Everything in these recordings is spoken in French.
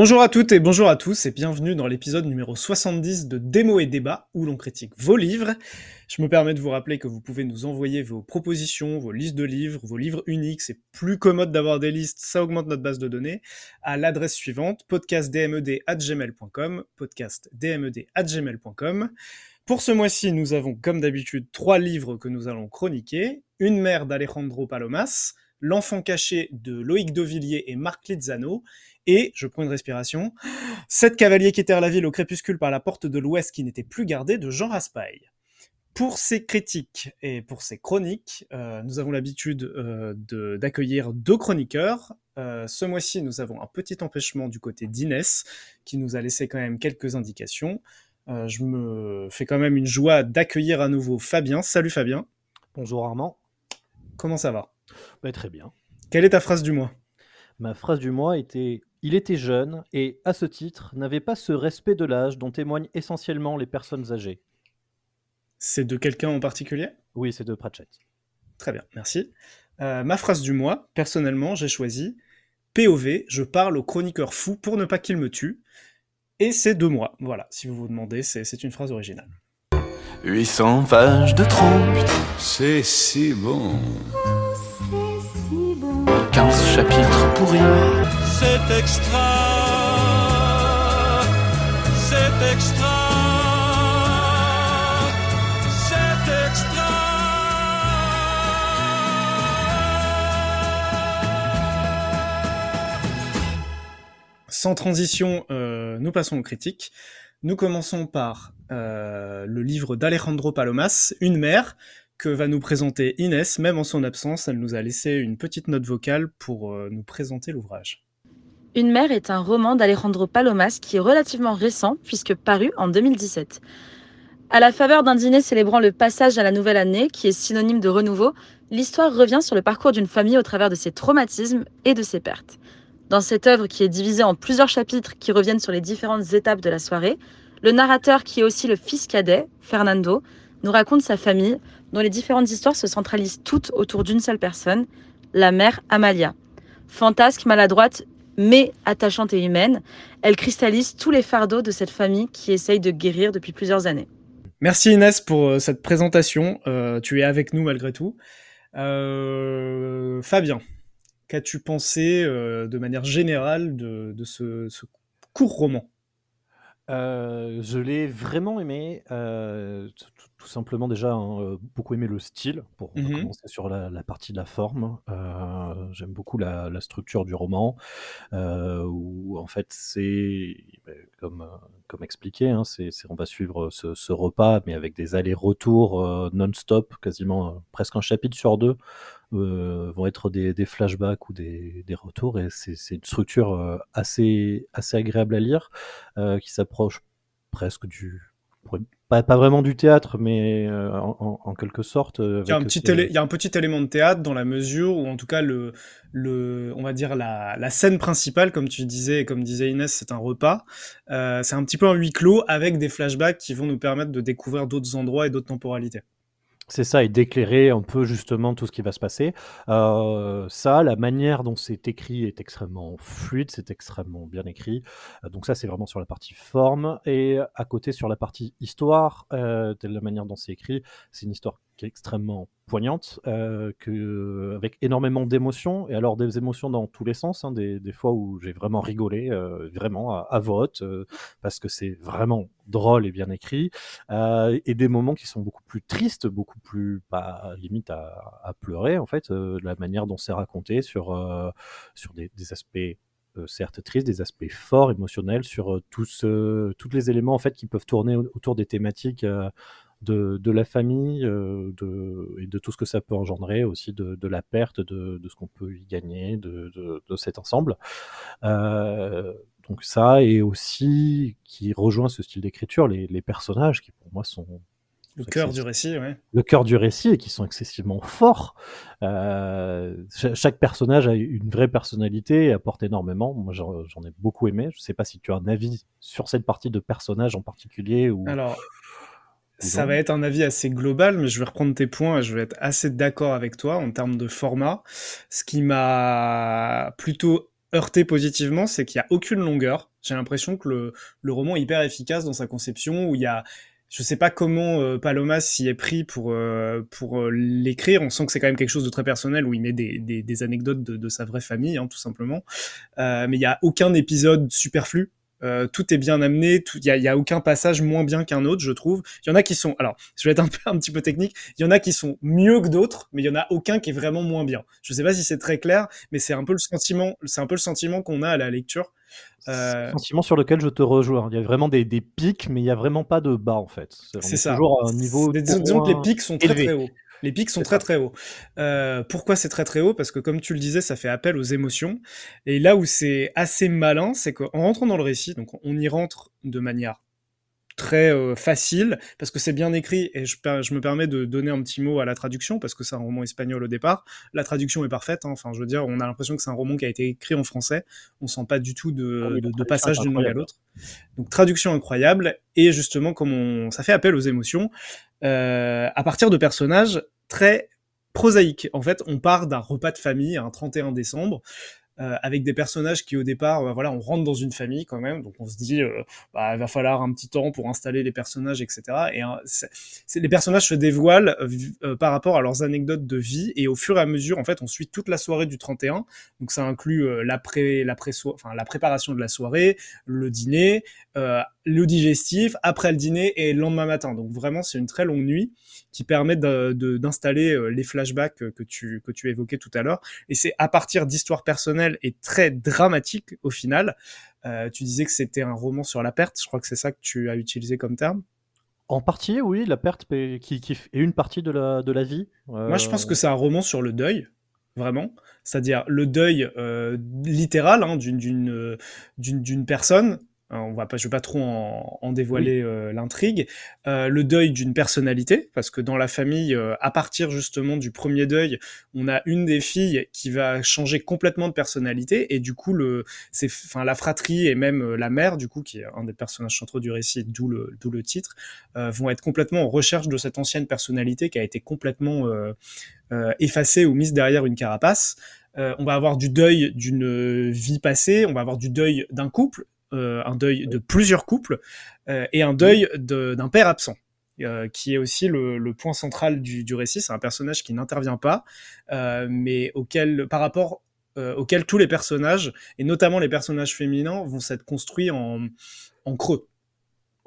Bonjour à toutes et bonjour à tous et bienvenue dans l'épisode numéro 70 de Démo et Débat où l'on critique vos livres. Je me permets de vous rappeler que vous pouvez nous envoyer vos propositions, vos listes de livres, vos livres uniques. C'est plus commode d'avoir des listes, ça augmente notre base de données à l'adresse suivante podcastdmed@gmail.com, podcastdmed@gmail.com. Pour ce mois-ci, nous avons comme d'habitude trois livres que nous allons chroniquer. Une mère d'Alejandro Palomas, L'enfant caché de Loïc Devilliers et Marc Lizzano, et, je prends une respiration, Sept cavaliers quittèrent la ville au crépuscule par la porte de l'ouest qui n'était plus gardée de Jean Raspail. Pour ces critiques et pour ces chroniques, euh, nous avons l'habitude euh, d'accueillir deux chroniqueurs. Euh, ce mois-ci, nous avons un petit empêchement du côté d'Inès, qui nous a laissé quand même quelques indications. je me fais quand même une joie d'accueillir à nouveau Fabien. Salut Fabien. Bonjour Armand. Comment ça va? Bah, Très bien. Quelle est ta phrase du mois? Ma phrase du mois était Il était jeune et, à ce titre, n'avait pas ce respect de l'âge dont témoignent essentiellement les personnes âgées. C'est de quelqu'un en particulier? Oui, c'est de Pratchett. Très bien, merci. Euh, ma phrase du mois, personnellement, j'ai choisi POV, je parle au chroniqueur fou pour ne pas qu'il me tue. Et c'est de moi. Voilà, si vous vous demandez, c'est une phrase originale. 800 pages de trompe. C'est si bon. 15 chapitres pourris. C'est extra. C'est extra. Sans transition, euh, nous passons aux critiques. Nous commençons par euh, le livre d'Alejandro Palomas, Une mère, que va nous présenter Inès. Même en son absence, elle nous a laissé une petite note vocale pour euh, nous présenter l'ouvrage. Une mère est un roman d'Alejandro Palomas qui est relativement récent puisque paru en 2017. À la faveur d'un dîner célébrant le passage à la nouvelle année, qui est synonyme de renouveau, l'histoire revient sur le parcours d'une famille au travers de ses traumatismes et de ses pertes. Dans cette œuvre qui est divisée en plusieurs chapitres qui reviennent sur les différentes étapes de la soirée, le narrateur qui est aussi le fils cadet, Fernando, nous raconte sa famille, dont les différentes histoires se centralisent toutes autour d'une seule personne, la mère Amalia. Fantasque, maladroite, mais attachante et humaine, elle cristallise tous les fardeaux de cette famille qui essaye de guérir depuis plusieurs années. Merci Inès pour euh, cette présentation. Euh, tu es avec nous malgré tout. Euh, Fabien, qu'as-tu pensé de manière générale de, ce, court roman? Je l'ai vraiment aimé tout simplement déjà hein, euh, beaucoup aimé le style pour mmh commencer sur la, partie de la forme. Euh, j'aime beaucoup la, structure du roman euh, où en fait c'est bah, comme comme expliqué, hein, c'est on va suivre ce, repas mais avec des allers-retours non-stop, quasiment presque un chapitre sur deux. vont être des, flashbacks ou des, des retours et c'est une structure assez assez agréable à lire qui s'approche presque du pas, pas, vraiment du théâtre, mais euh, en, quelque sorte. Euh, il, y a un petit il y a un petit élément de théâtre dans la mesure où, en tout cas, le, le, on va dire la, la scène principale, comme tu disais et comme disait Inès, c'est un repas. Euh, c'est un petit peu un huis clos avec des flashbacks qui vont nous permettre de découvrir d'autres endroits et d'autres temporalités. C'est ça, et d'éclairer un peu justement tout ce qui va se passer. Euh, ça, la manière dont c'est écrit est extrêmement fluide, c'est extrêmement bien écrit. Euh, donc ça, c'est vraiment sur la partie forme. Et à côté, sur la partie histoire, euh, de la manière dont c'est écrit, c'est une histoire qui est extrêmement poignante, euh, avec énormément d'émotions, et alors des émotions dans tous les sens, hein, des, fois où j'ai vraiment rigolé, euh, vraiment à, vote, euh, parce que c'est vraiment drôle et bien écrit, et des moments qui sont beaucoup plus tristes, beaucoup plus, bah, limite à, pleurer, en fait, la manière dont c'est raconté sur, sur des, aspects certes tristes, des aspects forts, émotionnels, sur tous, tous les éléments en fait qui peuvent tourner autour des thématiques de, la famille euh, de, et de tout ce que ça peut engendrer, aussi de, la perte de, ce qu'on peut y gagner de, cet ensemble. Euh, donc ça, et aussi qui rejoint ce style d'écriture, les, personnages qui pour moi sont Le cœur du récit, ouais. Le cœur du récit et qui sont excessivement forts. Euh, chaque personnage a une vraie personnalité et apporte énormément. Moi, j'en ai beaucoup aimé. Je sais pas si tu as un avis sur cette partie de personnage en particulier ou. Alors. Ça va être un avis assez global, mais je vais reprendre tes points et je vais être assez d'accord avec toi en termes de format. Ce qui m'a plutôt heurté positivement, c'est qu'il n'y a aucune longueur. J'ai l'impression que le, le, roman est hyper efficace dans sa conception, où il y a, je sais pas comment euh, Palomas s'y est pris pour euh, pour euh, l'écrire. On sent que c'est quand même quelque chose de très personnel où il met des, des, des anecdotes de, de, sa vraie famille, hein, tout simplement. mais il y a aucun épisode superflu. Euh, tout est bien amené, il y a, y a, aucun passage moins bien qu'un autre, je trouve. Il y en a qui sont, alors, je vais être un, peu, un petit peu technique, il y en a qui sont mieux que d'autres, mais il y en a aucun qui est vraiment moins bien. Je sais pas si c'est très clair, mais c'est un peu le sentiment, c'est un peu le sentiment qu'on a à la lecture. Euh... Sentiment sur lequel je te rejoins. Il y a vraiment des, des pics, mais il y a vraiment pas de bas en fait. C'est ça. Toujours un niveau. Disons que les pics sont très très hauts. Les pics sont très très hauts. Euh, pourquoi c'est très très haut? Parce que comme tu le disais, ça fait appel aux émotions. Et là où c'est assez malin, c'est qu'en rentrant dans le récit, donc on y rentre de manière très euh, facile parce que c'est bien écrit et je, je, me permets de donner un petit mot à la traduction parce que c'est un roman espagnol au départ. La traduction est parfaite. Hein. Enfin, je veux dire, on a l'impression que c'est un roman qui a été écrit en français. On sent pas du tout de, Ah de, de passage d'une langue à l'autre. Donc traduction incroyable et justement comme on, ça fait appel aux émotions euh, à partir de personnages très prosaïques. En fait, on part d'un repas de famille un 31 décembre. Euh, avec des personnages qui au départ, euh, voilà, on rentre dans une famille quand même, donc on se dit, euh, bah, il va falloir un petit temps pour installer les personnages, etc. Et hein, les personnages se dévoilent par rapport à leurs anecdotes de vie, et au fur et à mesure, en fait, on suit toute la soirée du 31. Donc ça inclut la préparation de la soirée, le dîner, le digestif, après le dîner et le lendemain matin. Donc vraiment, c'est une très longue nuit qui permet d'installer les flashbacks que tu évoquais tout à l'heure. Et c'est à partir d'histoires personnelles et très dramatiques au final. Euh, tu disais que c'était un roman sur la perte. Je crois que c'est ça que tu as utilisé comme terme. En partie, oui, la perte qui, qui est une partie de la, de la vie. Moi, je pense Euh, que c'est un roman sur le deuil, vraiment. C'est-à-dire le deuil euh, littéral hein, euh, d'une personne. Euh, On va pas, je vais pas trop en, en dévoiler euh, l'intrigue. Euh, le deuil d'une personnalité, parce que dans la famille, euh, à partir justement du premier deuil, on a une des filles qui va changer complètement de personnalité, et du coup, le, c'est, enfin, la fratrie et même euh, la mère, du coup, qui est un des personnages centraux du récit, d'où le, d'où le titre, euh, vont être complètement en recherche de cette ancienne personnalité qui a été complètement euh, euh, effacée ou mise derrière une carapace. Euh, on va avoir du deuil d'une vie passée, on va avoir du deuil d'un couple, euh, un deuil de plusieurs couples, euh, et un deuil de- d'un père absent. euh, qui est aussi le, le point central du, du récit. C'est un personnage qui n'intervient pas, mais auquel, par rapport auquel tous les personnages, et notamment les personnages féminins, vont s'être construits en, en creux.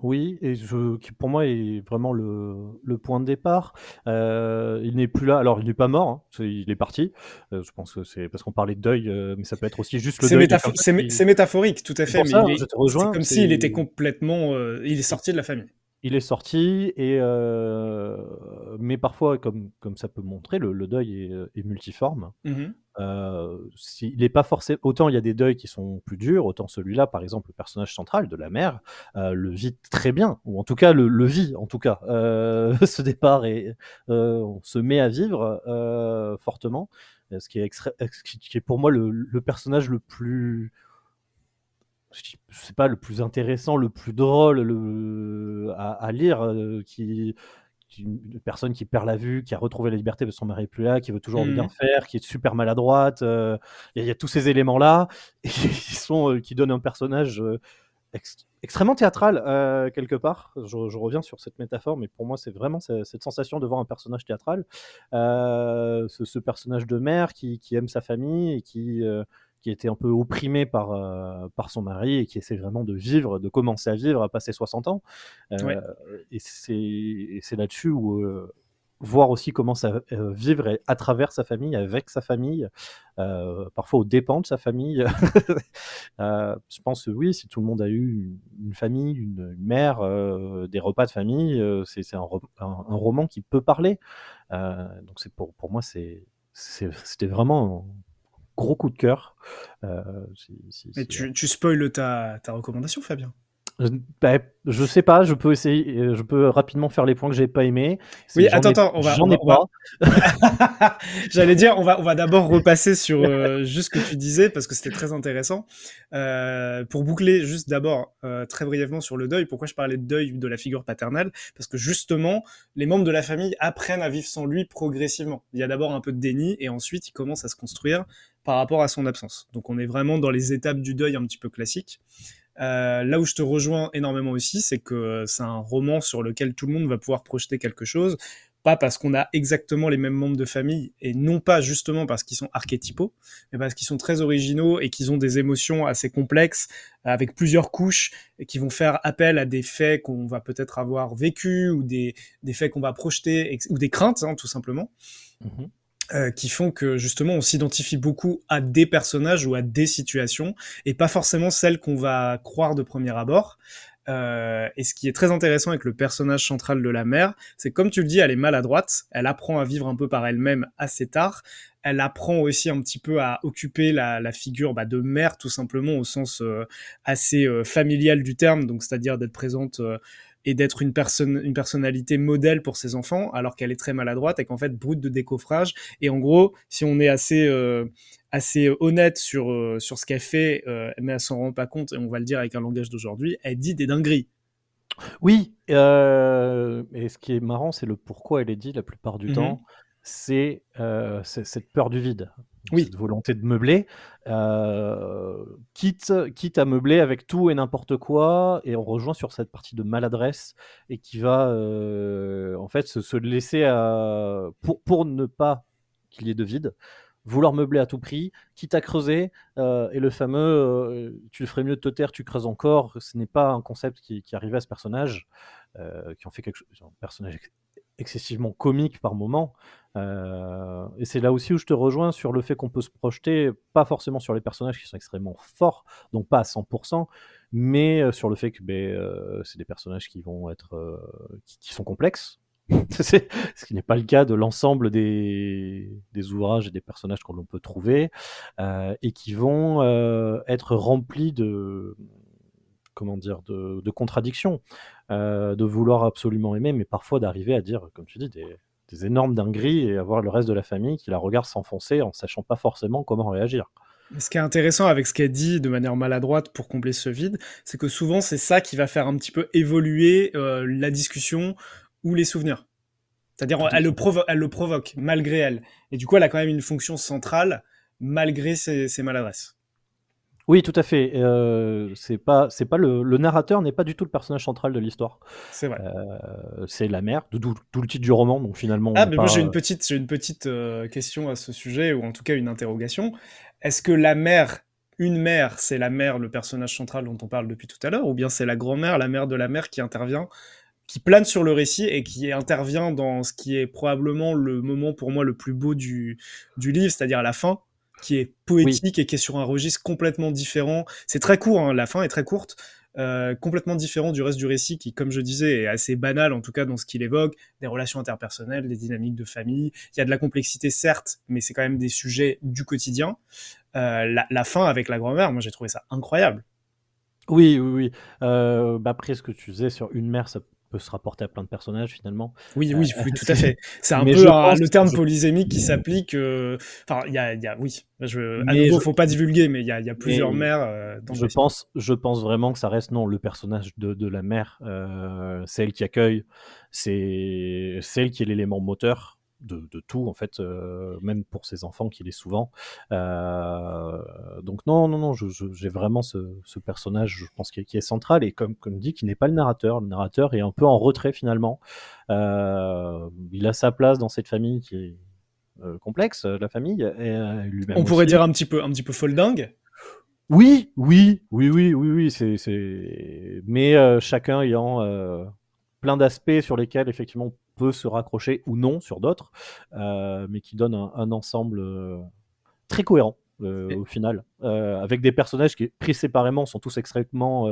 Oui, et je, qui pour moi est vraiment le, le point de départ. Euh, il n'est plus là. Alors, il n'est pas mort. hein, c'est- il est parti. Euh, je pense que c'est parce qu'on parlait de deuil, euh, mais ça peut être aussi juste le C'est deuil. de métapho- quelqu'un c'est mé- qui- c'est métaphorique, tout à C'est fait, pour mais ça, il est, je te rejoins, c'est comme c'est- s'il était complètement, euh, il est sorti de la famille. Il est sorti, et euh, mais parfois, comme, comme ça peut montrer, le, le deuil est, est multiforme. Mhm. Euh, si- il n'est pas forcément. Autant il y a des deuils qui sont plus durs, autant celui-là, par exemple, le personnage central de la mère, euh, le vit très bien, ou en tout cas le, le vit, en tout cas. Ce départ et on se met à vivre fortement, ce qui est, extra- qui est pour moi le, le personnage le plus sais pas, le plus intéressant, le plus drôle le, à, à lire, euh, qui, qui- une personne qui perd la vue, qui a retrouvé la liberté parce que son mari est plus là, qui veut toujours Mhm. bien faire, qui est super maladroite. euh, Il y, a- il y a tous ces et qui, sont, euh, qui donnent un personnage ex- extrêmement théâtral quelque part. Je, je reviens sur cette métaphore, mais pour moi, c'est vraiment ce- cette sensation de voir un personnage théâtral. Ce, ce personnage de mère qui, qui aime sa famille et qui, qui était un peu opprimé par, euh, par son mari et qui essaie vraiment de vivre, de commencer à vivre, à passer 60 ans. Euh, Ouais. Et c'est là-dessus où euh, voir aussi comment ça vivre à travers sa famille, avec sa famille, parfois aux dépens de sa famille. Je pense que oui, si tout le monde a eu une, famille, une, une mère, des repas de famille, c'est un, ro- un- un roman qui peut parler. Donc c'est pour, pour moi, c'était vraiment gros coup de cœur. Euh, Mais tu, tu spoiles ta, ta recommandation, Fabien. Bah, je sais pas, je peux essayer, euh, je peux rapidement faire les points que j'ai pas aimés. Oui, attends, ai- attends, on va- J'en ai va- pas. J'allais dire, on va, on va d'abord repasser sur euh, juste ce que tu disais parce que c'était très intéressant. Euh, pour boucler, juste d'abord, euh, très brièvement sur le deuil, pourquoi je parlais de deuil de la figure paternelle? Parce que justement, les membres de la famille apprennent à vivre sans lui progressivement. Il y a d'abord un peu de déni et ensuite il commence à se construire par rapport à son absence. Donc on est vraiment dans les étapes du deuil un petit peu classiques. Euh, là où je te rejoins énormément aussi, c'est que c'est un roman sur lequel tout le monde va pouvoir projeter quelque chose, pas parce qu'on a exactement les mêmes membres de famille, et non pas justement parce qu'ils sont archétypaux, mais parce qu'ils sont très originaux et qu'ils ont des émotions assez complexes, avec plusieurs couches, et qui vont faire appel à des faits qu'on va peut-être avoir vécus, ou des, des faits qu'on va projeter, ou des craintes, hein, tout simplement Mhm. Euh, qui font que justement on s'identifie beaucoup à des personnages ou à des situations et pas forcément celles qu'on va croire de premier abord. Euh, et ce qui est très intéressant avec le personnage central de la mère, c'est comme tu le dis, elle est maladroite, elle apprend à vivre un peu par elle-même assez tard, elle apprend aussi un petit peu à occuper la, la figure bah, de mère tout simplement au sens euh, assez euh, familial du terme, donc c'est-à-dire d'être présente euh, et d'être une personne, une personnalité modèle pour ses enfants, alors qu'elle est très maladroite et qu'en fait brute de décoffrage. Et en gros, si on est assez euh, assez honnête sur euh, sur ce qu'elle fait, euh, mais elle s'en rend pas compte et on va le dire avec un langage d'aujourd'hui, elle dit des dingueries. Oui, et ce qui est marrant, c'est le pourquoi elle est dit la plupart du Mhm. temps. C'est euh, c'est cette peur du vide, Oui. cette volonté de meubler, euh, quitte, quitte à meubler avec tout et n'importe quoi, et on rejoint sur cette partie de maladresse, et qui va euh, en fait se, se laisser à, pour, pour ne pas qu'il y ait de vide, vouloir meubler à tout prix, quitte à creuser, euh, et le fameux euh, tu ferais mieux de te taire, tu creuses encore, ce n'est pas un concept qui, qui arrivait à ce personnage, euh, qui en fait quelque chose, un personnage excessivement comique par moment. Euh, et c'est là aussi où je te rejoins sur le fait qu'on peut se projeter, pas forcément sur les personnages qui sont extrêmement forts, donc pas à 100%, mais euh, sur le fait que ben, euh, c'est des personnages qui vont être, qui, sont complexes. Ce qui n'est pas le cas de l'ensemble des, des ouvrages et des personnages que l'on peut trouver, et qui vont être remplis de comment dire de, de contradictions, euh, de vouloir absolument aimer, mais parfois d'arriver à dire, comme tu dis, des, des énormes dingueries et avoir le reste de la famille qui la regarde s'enfoncer en sachant pas forcément comment réagir. Ce qui est intéressant avec ce qu'elle dit de manière maladroite pour combler ce vide, c'est que souvent c'est ça qui va faire un petit peu évoluer euh, la discussion ou les souvenirs. C'est-à-dire elle le, elle provoque malgré elle. Et du coup elle a quand même une fonction centrale malgré ses, ses maladresses. Oui, tout à fait. Euh, c'est pas, c'est pas le, le narrateur n'est pas du tout le personnage central de l'histoire. C'est vrai. Euh, c'est la mère, d'où le titre du roman. Donc finalement, Ah, mais moi pas- j'ai une petite, j'ai une petite euh, question à ce sujet, ou en tout cas une interrogation. Est-ce que la mère, une mère, c'est la mère, le personnage central dont on parle depuis tout à l'heure, ou bien c'est la grand-mère, la mère de la mère qui intervient, qui plane sur le récit et qui intervient dans ce qui est probablement le moment pour moi le plus beau du, du livre, c'est-à-dire la fin, qui est poétique et qui est sur un registre complètement différent. C'est très court, hein, la fin est très courte. euh, complètement différent du reste du récit qui, comme je disais, est assez banal, en tout cas dans ce qu'il évoque, des relations interpersonnelles, des dynamiques de famille. Il y a de la complexité, certes, mais c'est quand même des sujets du quotidien. Euh, la, la fin avec la grand-mère, moi j'ai trouvé ça incroyable. Oui, oui, oui. Euh, bah après, ce que tu disais sur une mère, ça peut se rapporter à plein de personnages finalement. Oui, oui, oui, tout à fait. C'est un Mais peu un- le terme je- polysémique qui s'applique. euh, Enfin, il y a, il y a, oui. Je, à nouveau, je- faut pas divulguer, mais il y a, il y a plusieurs Mais mères euh, dans Je pense, je pense vraiment que ça reste non le personnage de, de la mère, euh, celle qui accueille, c'est celle qui est l'élément moteur de, de tout en fait, euh, même pour ses enfants qu'il est souvent. Euh, donc non, non, non, j'ai vraiment ce, ce personnage, je pense qui est, qui est central et comme comme dit, qui n'est pas le narrateur. Le narrateur est un peu en retrait finalement. Euh, il a sa place dans cette famille qui est euh, complexe, la famille, et euh, lui-même. On pourrait aussi. dire un petit peu, un petit peu foldingue. Oui, oui, oui, oui, oui, oui, c'est, c'est... mais euh, chacun ayant plein d'aspects sur lesquels effectivement on peut se raccrocher ou non sur d'autres, euh, mais qui donnent un, un ensemble euh, très cohérent euh, Et- au final, avec des personnages qui pris séparément sont tous extrêmement,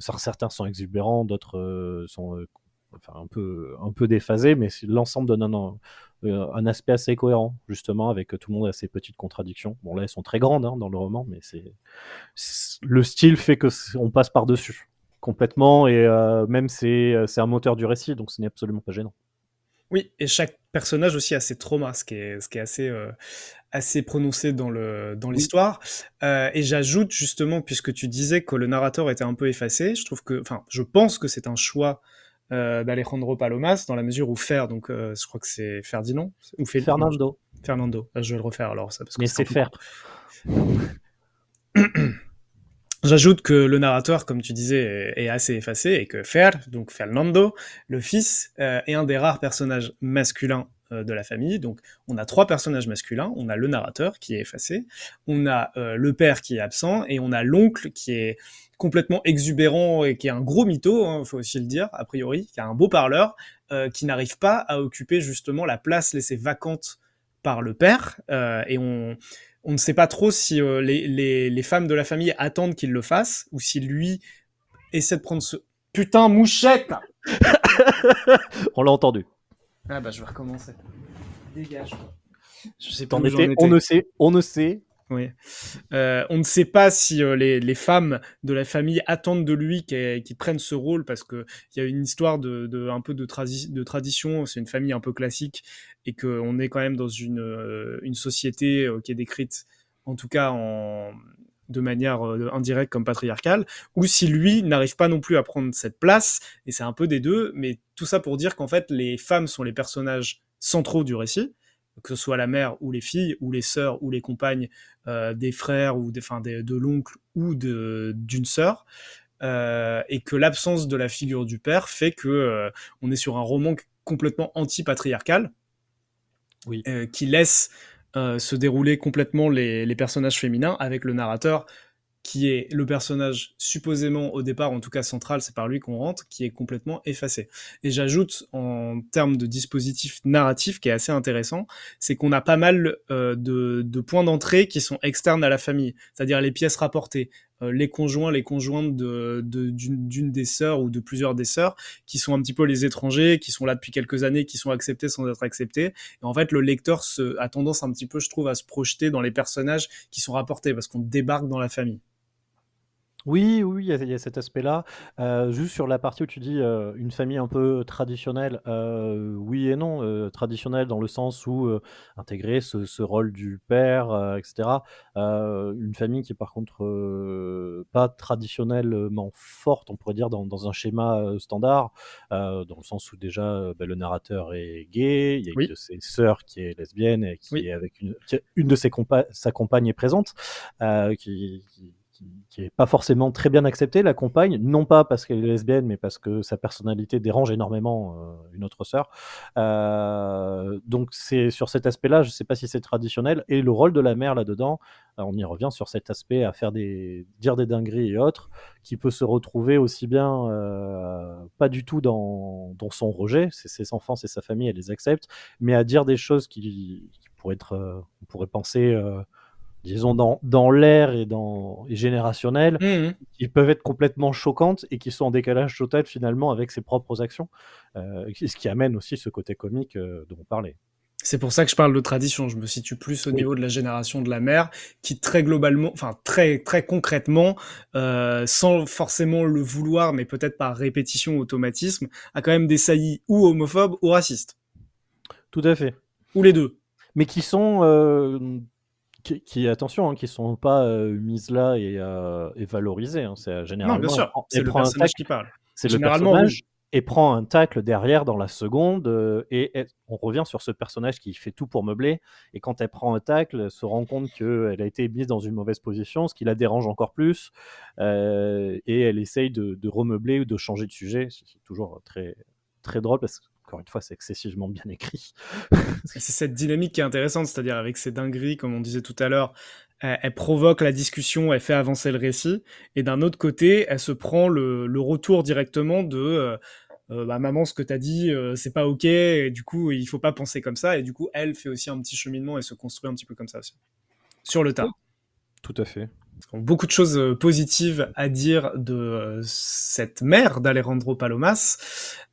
cer- certains sont exubérants, d'autres sont enfin un peu un peu déphasés, mais l'ensemble donne un, un, un aspect assez cohérent justement avec tout le monde a ses petites contradictions. Bon là elles sont très grandes hein, dans le roman, mais c'est le style fait que on passe par dessus complètement, et euh, même c'est euh, c'est un moteur du récit, donc ce n'est absolument pas gênant. Oui, et chaque personnage aussi a ses traumas, ce qui est, ce qui est assez, euh, assez prononcé dans le dans l'histoire. Euh, et j'ajoute justement, puisque tu disais que le narrateur était un peu effacé, je trouve que, enfin, je pense que c'est un choix euh, d'Alejandro Palomas dans la mesure où Fer, donc euh, je crois que c'est Ferdinand ou Fel- Fernando. Fernando. Ah, Je vais le refaire alors ça parce que Mais c'est faire. J'ajoute que le narrateur, comme tu disais, est assez effacé et que Fer, donc Fernando, le fils, euh, est un des rares personnages masculins euh, de la famille. Donc, on a trois personnages masculins. On a le narrateur qui est effacé, on a euh, le père qui est absent et on a l'oncle qui est complètement exubérant et qui est un gros mytho, hein, faut aussi le dire, a priori, qui a un beau parleur, qui n'arrive pas à occuper justement la place laissée vacante par le père. et on, on ne sait pas trop si euh, les, les, les femmes de la famille attendent qu'il le fasse ou si lui essaie de prendre ce putain mouchette. On l'a entendu. Ah bah je vais recommencer. Dégage. quoi. Je sais pas étais, étais. on ne sait, on ne sait. Oui. Euh, on ne sait pas si euh, les, femmes de la famille attendent de lui qu'il qu'il prenne ce rôle parce que il y a une histoire de, un peu de, tradi- de tradition. C'est une famille un peu classique et qu'on est quand même dans une, euh, société qui est décrite, en tout cas de manière indirecte comme patriarcale, ou si lui n'arrive pas non plus à prendre cette place, et c'est un peu des deux, mais tout ça pour dire qu'en fait les femmes sont les personnages centraux du récit, que ce soit la mère ou les filles, ou les sœurs ou les compagnes euh, des frères ou des, enfin, des- de l'oncle ou d'une sœur, euh, et que l'absence de la figure du père fait que euh, on est sur un roman complètement anti-patriarcal, Oui. qui laisse se dérouler complètement les, les personnages féminins avec le narrateur qui est le personnage supposément au départ, en tout cas central, c'est par lui qu'on rentre, qui est complètement effacé. Et j'ajoute en termes de dispositif narratif qui est assez intéressant, c'est qu'on a pas mal euh, de, de points d'entrée qui sont externes à la famille, c'est-à-dire les pièces rapportées, euh, les conjoints, les conjointes de, d'une des sœurs ou de plusieurs des sœurs, qui sont un petit peu les étrangers, qui sont là depuis quelques années, qui sont acceptés sans être acceptés. Et en fait, le lecteur se, a tendance un petit peu, je trouve, à se projeter dans les personnages qui sont rapportés parce qu'on débarque dans la famille. Oui, oui, il y a, il y a cet aspect-là. Euh, juste sur la partie où tu dis euh, une famille un peu traditionnelle, euh, oui et non. euh, traditionnelle dans le sens où euh, intégrer ce, ce rôle du père, euh, etc. Euh, une famille qui est par contre euh, pas traditionnellement forte, on pourrait dire, dans, dans un schéma euh, standard, euh, dans le sens où déjà euh, bah, le narrateur est gay, il y a une de ses sœurs qui est lesbienne et qui Oui. est avec une, qui- une de ses compa- sa compagne est présente, euh, qui, qui qui, qui est pas forcément très bien acceptée, la compagne, non pas parce qu'elle est lesbienne, mais parce que sa personnalité dérange énormément euh, une autre sœur. Euh, donc c'est sur cet aspect-là, je sais pas si c'est traditionnel. Et le rôle de la mère là-dedans, euh, on y revient sur cet aspect à faire des dire des dingueries et autres, qui peut se retrouver aussi bien pas du tout dans, son rejet, ses enfants, c'est sa famille, elle les accepte, mais à dire des choses qui, pourraient être, on pourrait penser. Disons dans, dans l'air et dans et générationnel Mhm. qui peuvent être complètement choquantes et qui sont en décalage total finalement avec ses propres actions euh, ce qui amène aussi ce côté comique euh, dont on parlait C'est pour ça que je parle de tradition. Je me situe plus au Oui. niveau de la génération de la mère, qui très globalement, enfin très très concrètement, euh, sans forcément le vouloir, mais peut-être par répétition, automatisme, a quand même des saillies ou homophobes ou racistes, tout à fait ou les deux. mais qui sont qui, qui- attention hein, qui sont pas euh, mises là et, euh, et valorisées hein. c'est euh, généralement non, bien sûr, c'est le personnage qui parle. c'est le personnage et prend un tacle derrière dans la seconde euh, et on revient sur ce personnage qui fait tout pour meubler et quand elle prend un tacle elle se rend compte qu'elle a été mise dans une mauvaise position ce qui la dérange encore plus et elle essaye de, de remeubler ou de changer de sujet c'est c'est toujours très très drôle parce que encore une fois c'est excessivement bien écrit c'est cette dynamique qui est intéressante, c'est-à-dire avec ces dingueries, comme on disait tout à l'heure, elle, elle provoque la discussion, elle fait avancer le récit, et d'un autre côté, elle se prend le, le retour directement de euh, euh, bah, maman, ce que t'as dit, euh, c'est pas ok, et du coup, il faut pas penser comme ça, et du coup, elle fait aussi un petit cheminement et se construit un petit peu comme ça aussi. Sur le tas. tout à fait beaucoup de choses euh, positives à dire de euh, cette mère d'Alejandro Palomas.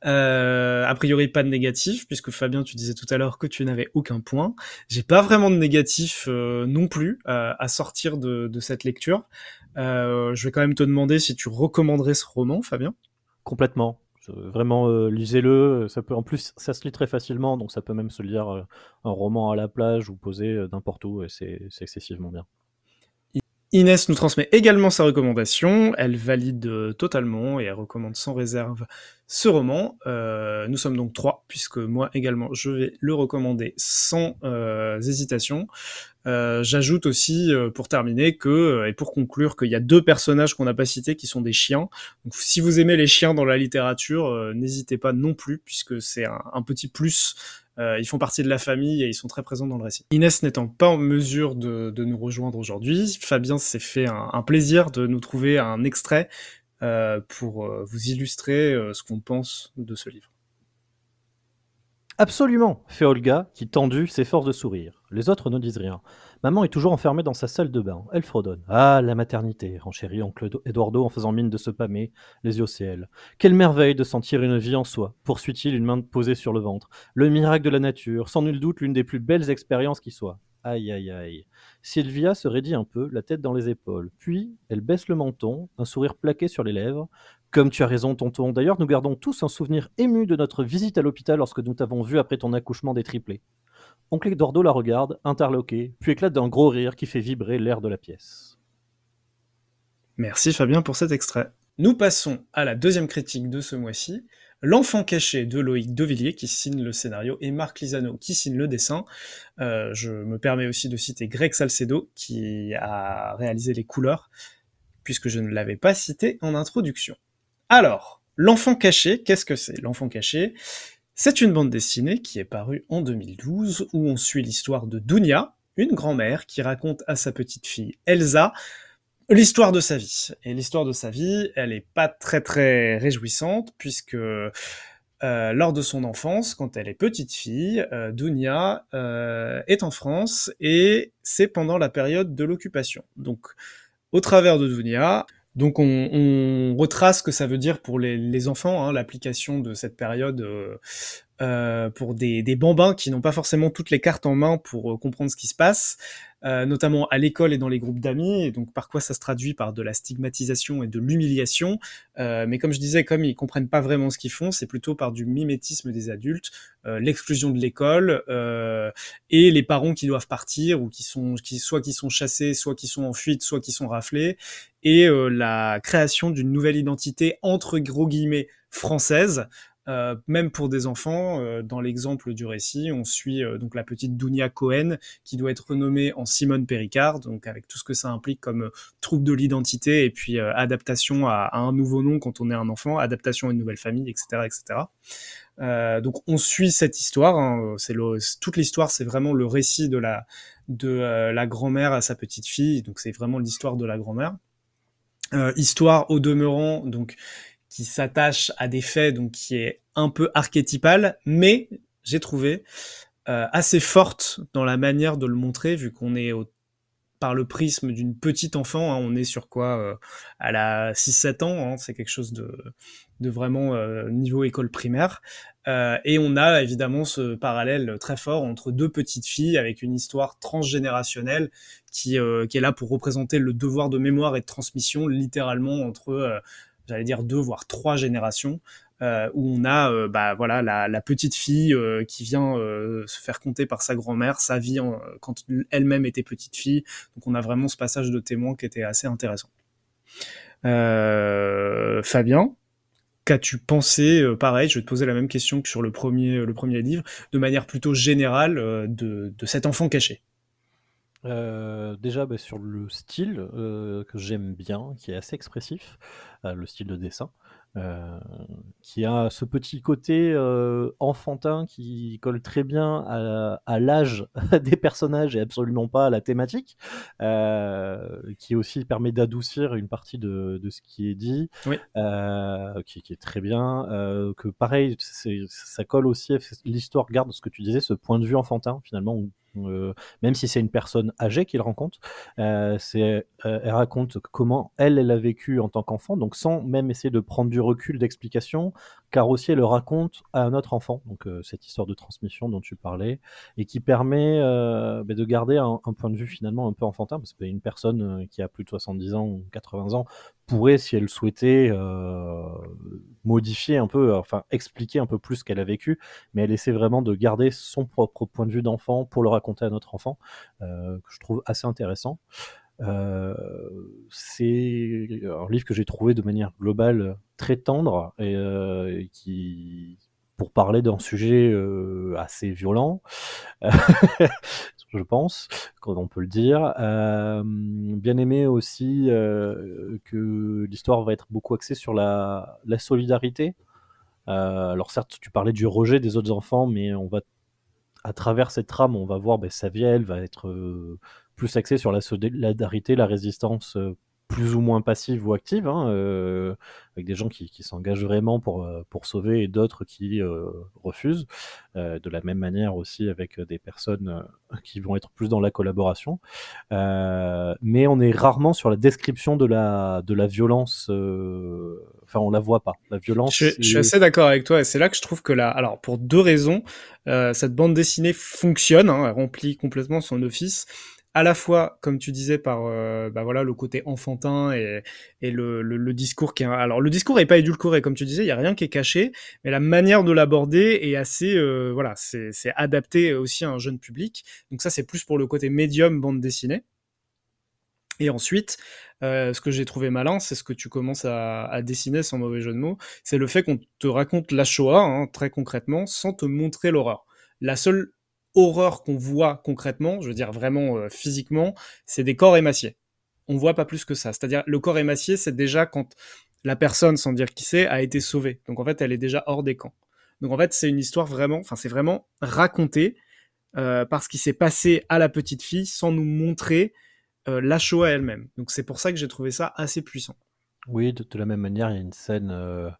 Euh, a priori, pas de négatif, puisque Fabien, tu disais tout à l'heure que tu n'avais aucun point. J'ai pas vraiment de négatif non plus à sortir de, de cette lecture. Je vais quand même te demander si tu recommanderais ce roman, Fabien. Complètement. Vraiment, lisez-le. Ça peut, en plus, ça se lit très facilement, donc ça peut même se lire un roman à la plage ou posé n'importe où, et c'est excessivement bien. Inès nous transmet également sa recommandation. Elle valide euh, totalement et elle recommande sans réserve ce roman. Euh, nous sommes donc trois, puisque moi également je vais le recommander sans euh, hésitation. J'ajoute aussi, pour terminer, que et pour conclure, qu'il y a deux personnages qu'on n'a pas cités qui sont des chiens. Donc, si vous aimez les chiens dans la littérature, n'hésitez pas non plus, puisque c'est un petit plus euh, ils font partie de la famille et ils sont très présents dans le récit. Inès n'étant pas en mesure de, nous rejoindre aujourd'hui, Fabien s'est fait un, plaisir de nous trouver un extrait euh, pour euh, vous illustrer ce qu'on pense de ce livre. Absolument, fait Olga, qui tendu s'efforce de sourire. Les autres ne disent rien. Maman est toujours enfermée dans sa salle de bain. Elle fredonne. Ah, la maternité, renchérit oncle Eduardo en faisant mine de se pâmer, les yeux au ciel. Quelle merveille de sentir une vie en soi, poursuit-il, une main posée sur le ventre. Le miracle de la nature, sans nul doute l'une des plus belles expériences qui soit. Aïe, aïe, aïe. Sylvia se raidit un peu, la tête dans les épaules. Puis, elle baisse le menton, un sourire plaqué sur les lèvres. Comme tu as raison, tonton. D'ailleurs, nous gardons tous un souvenir ému de notre visite à l'hôpital lorsque nous t'avons vu après ton accouchement des triplés. Oncle Eduardo la regarde, interloqué, puis éclate d'un gros rire qui fait vibrer l'air de la pièce. Merci Fabien pour cet extrait. Nous passons à la deuxième critique de ce mois-ci, L'enfant caché de Loïc Devilliers qui signe le scénario et Marc Lisano qui signe le dessin. Euh, je me permets aussi de citer Greg Salcedo qui a réalisé les couleurs puisque je ne l'avais pas cité en introduction. Alors, L'enfant caché, qu'est-ce que c'est? L'enfant caché, c'est une bande dessinée qui est parue en 2012 où on suit l'histoire de Dunia, une grand-mère qui raconte à sa petite fille Elsa l'histoire de sa vie. Et l'histoire de sa vie, elle est pas très très réjouissante puisque euh, lors de son enfance, quand elle est petite fille, euh, Dunia euh, est en France et c'est pendant la période de l'occupation. Donc, au travers de Dunia, donc on, retrace ce que ça veut dire pour les, enfants, hein, l'application de cette période euh, euh, pour des, des, bambins qui n'ont pas forcément toutes les cartes en main pour euh, comprendre ce qui se passe, euh, notamment à l'école et dans les groupes d'amis, et donc par quoi ça se traduit? Par de la stigmatisation et de l'humiliation. Euh, mais comme je disais, comme ils comprennent pas vraiment ce qu'ils font, c'est plutôt par du mimétisme des adultes, euh, l'exclusion de l'école et les parents qui doivent partir ou qui sont qui, soit qui sont chassés, soit qui sont en fuite, soit qui sont raflés, et la création d'une nouvelle identité entre gros guillemets française euh, même pour des enfants, euh, dans l'exemple du récit, on suit euh, donc la petite Dunia Cohen qui doit être renommée en Simone Péricard, donc avec tout ce que ça implique comme trouble de l'identité et puis adaptation à, à, un nouveau nom quand on est un enfant, adaptation à une nouvelle famille, etc., etc. donc on suit cette histoire. Hein, c'est toute l'histoire, c'est vraiment le récit de la de la grand-mère à sa petite fille. Donc c'est vraiment l'histoire de la grand-mère. histoire au demeurant, donc qui s'attache à des faits, donc qui est un peu archétypal, mais j'ai trouvé euh, assez forte dans la manière de le montrer, vu qu'on est au, par le prisme d'une petite enfant, hein, on est sur quoi euh, À la 6-7 ans, hein, c'est quelque chose de, de vraiment euh, niveau école primaire. Euh, et on a évidemment ce parallèle très fort entre deux petites filles avec une histoire transgénérationnelle qui, euh, qui est là pour représenter le devoir de mémoire et de transmission littéralement entre j'allais dire deux voire trois générations euh, où on a euh, bah voilà la, petite fille euh, qui vient se faire compter par sa grand-mère sa vie en, quand elle-même était petite fille. Donc on a vraiment ce passage de témoin qui était assez intéressant. Fabien qu'as-tu pensé pareil je vais te poser la même question que sur le premier le premier livre de manière plutôt générale de, de cet enfant caché? Euh, déjà bah, sur le style euh, que j'aime bien, qui est assez expressif, euh, le style de dessin, qui a ce petit côté enfantin qui colle très bien à, à l'âge des personnages et absolument pas à la thématique, qui aussi permet d'adoucir une partie de, de, ce qui est dit, oui. qui, qui, est très bien, que pareil, ça colle aussi, l'histoire garde ce que tu disais, ce point de vue enfantin finalement, où même si c'est une personne âgée qu'il rencontre, euh, euh, elle raconte comment elle, elle a vécu en tant qu'enfant, donc sans même essayer de prendre du recul d'explication, car aussi elle le raconte à un autre enfant, donc euh, cette histoire de transmission dont tu parlais, et qui permet euh, bah, de garder un, point de vue finalement un peu enfantin, parce que une personne euh, qui a plus de 70 ans ou 80 ans pourrait, si elle le souhaitait, modifier un peu, enfin expliquer un peu plus ce qu'elle a vécu, mais elle essaie vraiment de garder son propre point de vue d'enfant pour le raconter à notre enfant, que je trouve assez intéressant. Euh, c'est un livre que j'ai trouvé de manière globale très tendre et, euh, qui, pour parler d'un sujet euh, assez violent, je pense, comme on peut le dire. Bien aimé aussi que l'histoire va être beaucoup axée sur la, solidarité. Alors certes, tu parlais du rejet des autres enfants, mais on va à travers cette trame, on va voir ben, Saviel va être plus axé sur la solidarité, la résistance euh, plus ou moins passive ou active, hein, euh, avec des gens qui, qui s'engagent vraiment pour, euh, pour sauver et d'autres qui euh, refusent. Euh, de la même manière aussi avec des personnes qui vont être plus dans la collaboration. Mais on est rarement sur la description de la, de la violence. Enfin, on la voit pas. La violence. Je, je suis assez d'accord avec toi et c'est là que je trouve que là, alors pour deux raisons, cette bande dessinée fonctionne, hein, elle remplit complètement son office. À la fois, comme tu disais, par euh, bah voilà le côté enfantin et, le, discours qui est alors le discours est pas édulcoré comme tu disais, il y a rien qui est caché, mais la manière de l'aborder est assez euh, voilà c'est adapté aussi à un jeune public. Donc ça c'est plus pour le côté médium bande dessinée. Et ensuite, euh, ce que j'ai trouvé malin, c'est ce que tu commences à, à dessiner sans mauvais jeu de mots, c'est le fait qu'on te raconte la Shoah, hein, très concrètement, sans te montrer l'horreur. La seule horreur qu'on voit concrètement, je veux dire vraiment euh, physiquement, c'est des corps émaciés. On voit pas plus que ça. C'est-à-dire, le corps émacié, c'est déjà quand la personne, sans dire qui c'est, a été sauvée. Donc en fait, elle est déjà hors des camps. Donc en fait, c'est une histoire vraiment, enfin c'est vraiment raconté euh, par ce qui s'est passé à la petite fille sans nous montrer euh, la Shoah elle-même. Donc c'est pour ça que j'ai trouvé ça assez puissant. Oui, de, de la même manière, il y a une scène euh,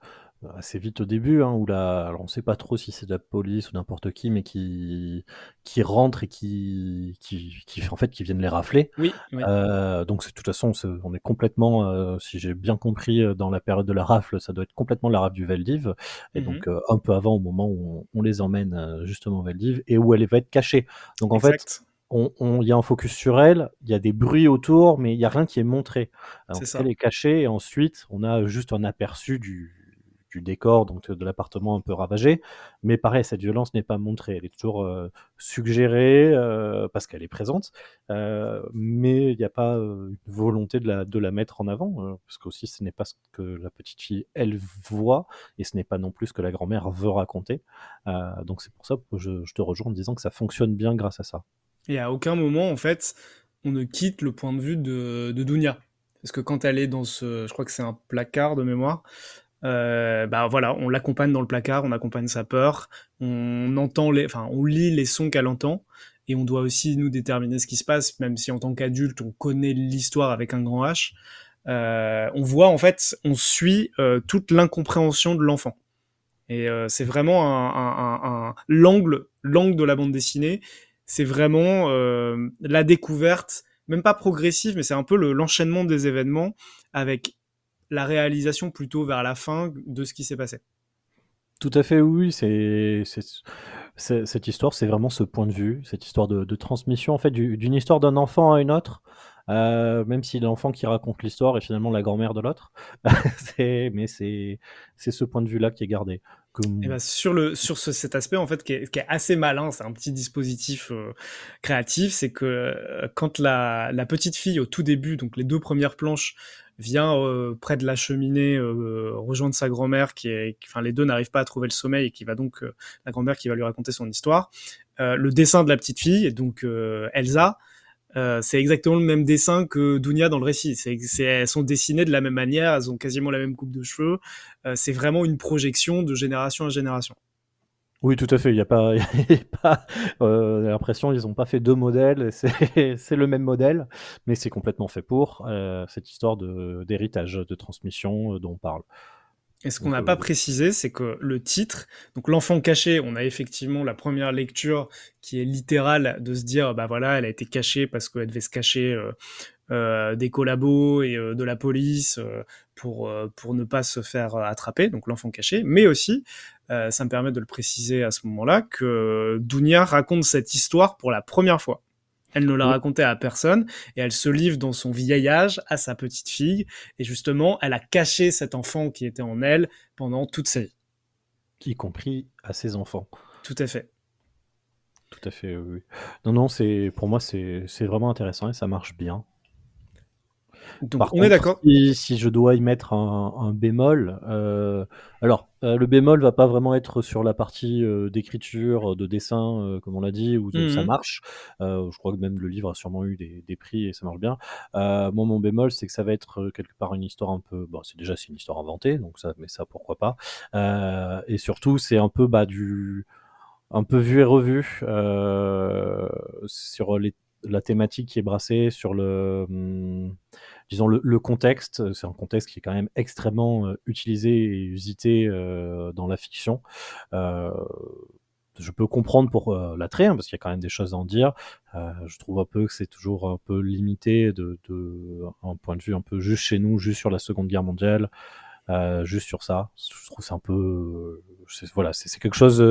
assez vite au début, hein, où la, alors on sait pas trop si c'est de la police ou n'importe qui, mais qui, qui rentre et qui, qui, qui, en fait, qui viennent les rafler. Oui, oui. Euh, donc, de toute façon, on est complètement, euh, si j'ai bien compris, euh, dans la période de la rafle, ça doit être complètement la rafle du Veldiv, et Mhm. donc euh, un peu avant, au moment où on, on les emmène justement au Veldiv, et où elle va être cachée. Donc, en fait, exact. il y a un focus sur elle, il y a des bruits autour, mais il y a rien qui est montré. Alors, ça. elle est cachée, et ensuite, on a juste un aperçu du, du décor, donc de l'appartement un peu ravagé. Mais pareil, cette violence n'est pas montrée. Elle est toujours euh, suggérée euh, parce qu'elle est présente, euh, mais il n'y a pas une volonté de la, de la mettre en avant, parce qu'aussi, ce n'est pas ce que la petite fille, elle, voit, et ce n'est pas non plus ce que la grand-mère veut raconter. Donc c'est pour ça que je, je te rejoins en disant que ça fonctionne bien grâce à ça. Et à aucun moment, en fait, on ne quitte le point de vue de, de Dunia. Parce que quand elle est dans ce, je crois que c'est un placard de mémoire, euh, bah voilà, on l'accompagne dans le placard, on accompagne sa peur, on entend les, enfin, on lit les sons qu'elle entend, et on doit aussi nous déterminer ce qui se passe, même si en tant qu'adulte, on connaît l'histoire avec un grand H. Euh, on voit en fait, on suit euh, toute l'incompréhension de l'enfant. Et euh, c'est vraiment un, un, un, l'angle, l'angle de la bande dessinée. C'est vraiment la découverte, même pas progressive, mais c'est un peu le- l'enchaînement des événements avec la réalisation plutôt vers la fin de ce qui s'est passé. Tout à fait, oui. C'est, cette histoire, c'est vraiment ce point de vue, cette histoire de, de transmission en fait du- d'une histoire d'un enfant à une autre. Euh, même si l'enfant qui raconte l'histoire est finalement la grand-mère de l'autre, mais c'est ce point de vue-là qui est gardé. Comme- Et ben sur le sur ce, cet aspect en fait qui est, qui est assez malin, c'est un petit dispositif euh, créatif, c'est que euh, quand la, la petite fille au tout début, donc les deux premières planches, vient euh, près de la cheminée euh, rejoindre sa grand-mère, qui est, enfin les deux n'arrivent pas à trouver le sommeil et qui va donc euh, la grand-mère qui va lui raconter son histoire. Euh, le dessin de la petite fille, et donc euh, Elsa, euh, c'est exactement le même dessin que Dunia dans le récit. C'est, elles sont dessinées de la même manière, elles ont quasiment la même coupe de cheveux. Euh, c'est vraiment une projection de génération à génération. Oui, tout à fait. Il y a pas, il y a pas euh, l'impression qu'ils n'ont pas fait deux modèles. C'est le même modèle, mais c'est complètement fait pour euh, cette histoire de d'héritage, de transmission euh, dont on parle. Et ce qu'on n'a pas précisé, c'est que le titre, donc l'enfant caché, on a effectivement la première lecture qui est littérale de se dire, bah voilà, elle a été cachée parce qu'elle devait se cacher euh, des collabos et euh, de la police euh, pour, pour ne pas se faire attraper, donc l'enfant caché, mais aussi, euh, ça me permet de le préciser à ce moment-là, que Dounia raconte cette histoire pour la première fois. Elle ne l'a Oui. racontait à personne et elle se livre dans son vieil âge à sa petite fille. Et justement, elle a caché cet enfant qui était en elle pendant toute sa vie. y compris à ses enfants. Tout à fait. Tout à fait, oui. Non, non, c'est pour moi c'est vraiment intéressant et ça marche bien. Donc Par on contre, est d'accord. Si, si je dois y mettre un, un bémol, euh, alors euh, le bémol va pas vraiment être sur la partie euh, d'écriture, de dessin, comme on l'a dit, où ça Mhm. marche. Je crois que même le livre a sûrement eu des, des prix et ça marche bien. Moi, mon bémol, c'est que ça va être quelque part une histoire un peu. Bon, c'est déjà c'est une histoire inventée, donc ça, mais ça pourquoi pas. Et surtout, c'est un peu bah du un peu vu et revu sur les, la thématique qui est brassée, sur le, hum, disons le, le contexte. C'est un contexte qui est quand même extrêmement euh, utilisé et usité euh, dans la fiction. Euh, je peux comprendre pour euh, l'attrait, hein, parce qu'il y a quand même des choses à en dire. Euh, je trouve un peu que c'est toujours un peu limité de, de un point de vue un peu juste chez nous, juste sur la Seconde Guerre mondiale, euh, juste sur ça. Je trouve c'est un peu, euh, voilà, c'est quelque chose.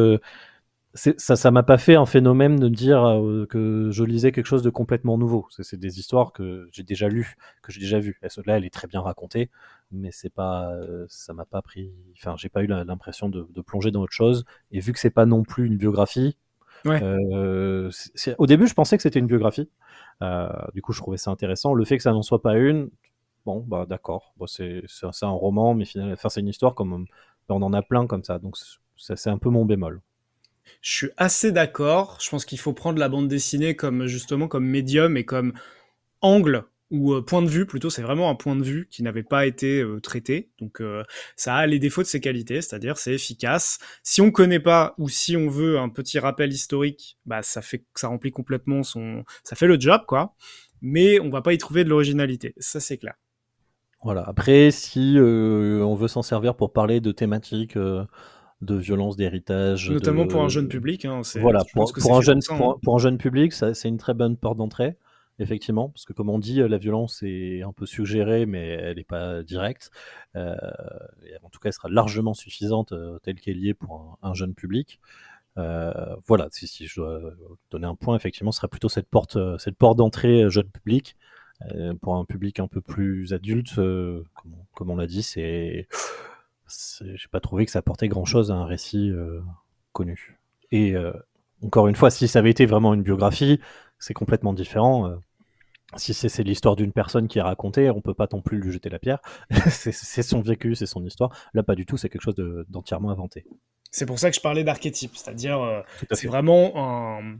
Ça, ça m'a pas fait un phénomène de me dire euh, que je lisais quelque chose de complètement nouveau. C'est des histoires que j'ai déjà lues, que j'ai déjà vues. Celle-là, elle est très bien racontée, mais c'est pas, euh, ça m'a pas pris. Enfin, j'ai pas eu l'impression de, de plonger dans autre chose. Et vu que c'est pas non plus une biographie, Ouais. euh, au début, je pensais que c'était une biographie. Du coup, je trouvais ça intéressant. Le fait que ça n'en soit pas une, bon, bah d'accord. Bon, c'est un roman, mais finalement, enfin, c'est une histoire comme on en a plein comme ça. Donc, c'est un peu mon bémol. Je suis assez d'accord. Je pense qu'il faut prendre la bande dessinée comme justement comme médium et comme angle ou euh, point de vue plutôt. C'est vraiment un point de vue qui n'avait pas été euh, traité. Donc euh, ça a les défauts de ses qualités, c'est-à-dire c'est efficace. Si on connaît pas ou si on veut un petit rappel historique, bah ça fait ça remplit complètement son, ça fait le job quoi. Mais on va pas y trouver de l'originalité. Ça c'est clair. Voilà. Après, si on veut s'en servir pour parler de thématiques de violence, d'héritage, Notamment de- pour un jeune public. Hein, Voilà, je pour, un jeune, pour pour, hein. un- jeune public, c'est une très bonne porte d'entrée, effectivement, parce que comme on dit, la violence est un peu suggérée, mais elle n'est pas directe. Euh, en tout cas, elle sera largement suffisante euh, telle qu'elle est pour un, un jeune public. Euh, voilà, si, si je dois donner un point, effectivement, ce serait plutôt cette porte, cette porte d'entrée jeune public. Pour un public un peu plus adulte, comme, on- comme on l'a dit, c'est- j'ai pas trouvé que ça apportait grand chose à un récit euh, connu. Et euh, encore une fois, si ça avait été vraiment une biographie, c'est complètement différent. euh. Si c'est l'histoire d'une personne qui est racontée, on peut pas non plus lui jeter la pierre. c'est son vécu, c'est son histoire. Là, pas du tout, c'est quelque chose de- d'entièrement inventé. C'est pour ça que je parlais d'archétype, c'est-à-dire euh, c'est vraiment un-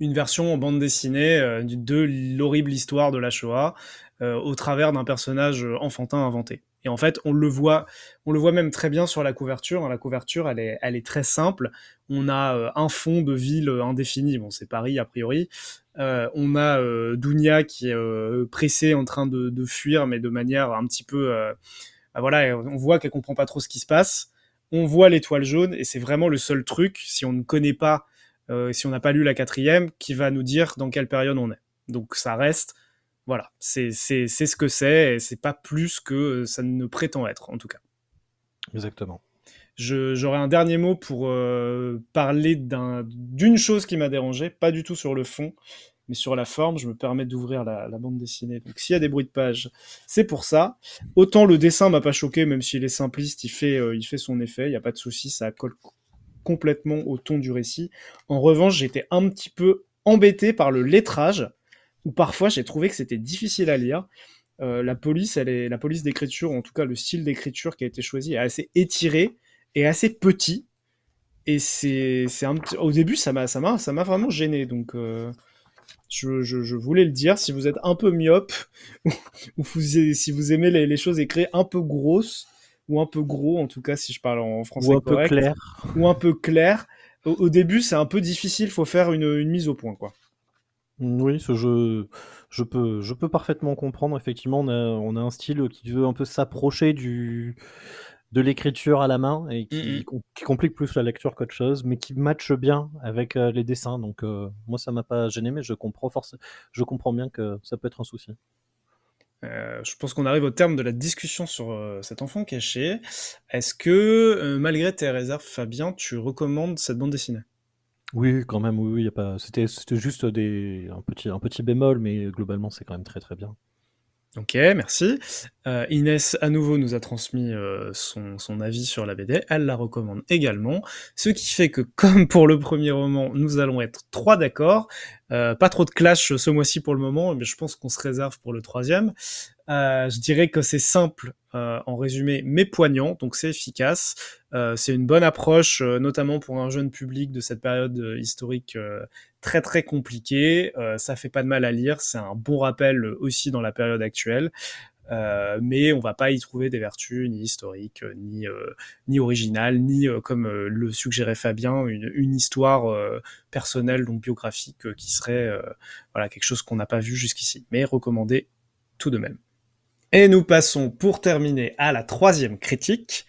une version en bande dessinée euh, de l'horrible histoire de la Shoah euh, au travers d'un personnage enfantin inventé. Et en fait, on le voit, on le voit même très bien sur la couverture. hein. La couverture, elle est, elle est très simple. On a euh, un fond de ville euh, indéfini. Bon, c'est Paris a priori. Euh, on a euh, Dounia qui est pressée en train de, fuir, mais de manière un petit peu, bah voilà, on voit qu'elle comprend pas trop ce qui se passe. On voit l'étoile jaune et c'est vraiment le seul truc, si on ne connaît pas, si on n'a pas lu la quatrième, qui va nous dire dans quelle période on est. Donc ça reste, voilà, c'est ce que c'est et c'est pas plus que euh, ça ne prétend être en tout cas. Exactement. J'aurais un dernier mot pour euh, parler d'un- d'une chose qui m'a dérangé, pas du tout sur le fond, mais sur la forme. Je me permets d'ouvrir la, la bande dessinée. Donc s'il y a des bruits de page, c'est pour ça. Autant le dessin m'a pas choqué, même s'il est simpliste, il fait, euh, il fait son effet, il n'y a pas de souci, ça colle co- complètement au ton du récit. En revanche, j'étais un petit peu embêté par le lettrage, où parfois j'ai trouvé que c'était difficile à lire. Euh, la police, elle est, la police d'écriture, en tout cas le style d'écriture qui a été choisi, est assez étiré et assez petit. Et c'est, c'est un petit... au début, ça m'a, ça m'a, ça m'a vraiment gêné. Donc, euh, je, je, je voulais le dire. Si vous êtes un peu myope ou vous, si vous aimez les, les choses écrites un peu grosses ou un peu gros, en tout cas, si je parle en français Ou un peu clair. ou un peu clair, au, au début, c'est un peu difficile. Faut faire une, une mise au point, quoi. Oui, ce jeu, je peux, je peux parfaitement comprendre. Effectivement, on a, on a un style qui veut un peu s'approcher du, de l'écriture à la main et qui, Mhm. com- qui complique plus la lecture qu'autre chose, mais qui matche bien avec euh, les dessins. Donc, euh, moi, ça m'a pas gêné, mais je comprends forcément, je comprends bien que ça peut être un souci. Euh, je pense qu'on arrive au terme de la discussion sur cet enfant caché. Est-ce que, malgré tes réserves, Fabien, tu recommandes cette bande dessinée? Oui, quand même, oui, oui, pas... c'était, c'était juste un, petit, un petit bémol, mais globalement, c'est quand même très très bien. Ok, merci. Euh, Inès, à nouveau, nous a transmis euh, son, avis sur la BD. Elle la recommande également. Ce qui fait que, comme pour le premier roman, nous allons être trois d'accord. Euh, pas trop de clash ce mois-ci pour le moment, mais je pense qu'on se réserve pour le troisième. Je dirais que c'est simple en résumé, mais poignant, donc c'est efficace. C'est une bonne approche, notamment pour un jeune public de cette période historique très très compliquée. ça fait pas de mal à lire, c'est un bon rappel aussi dans la période actuelle. Mais on va pas y trouver des vertus ni historiques, ni ni originales, ni comme le suggérait Fabien, une, une histoire personnelle donc biographique qui serait voilà quelque chose qu'on n'a pas vu jusqu'ici, mais recommandé tout de même. Et nous passons pour terminer à la troisième critique.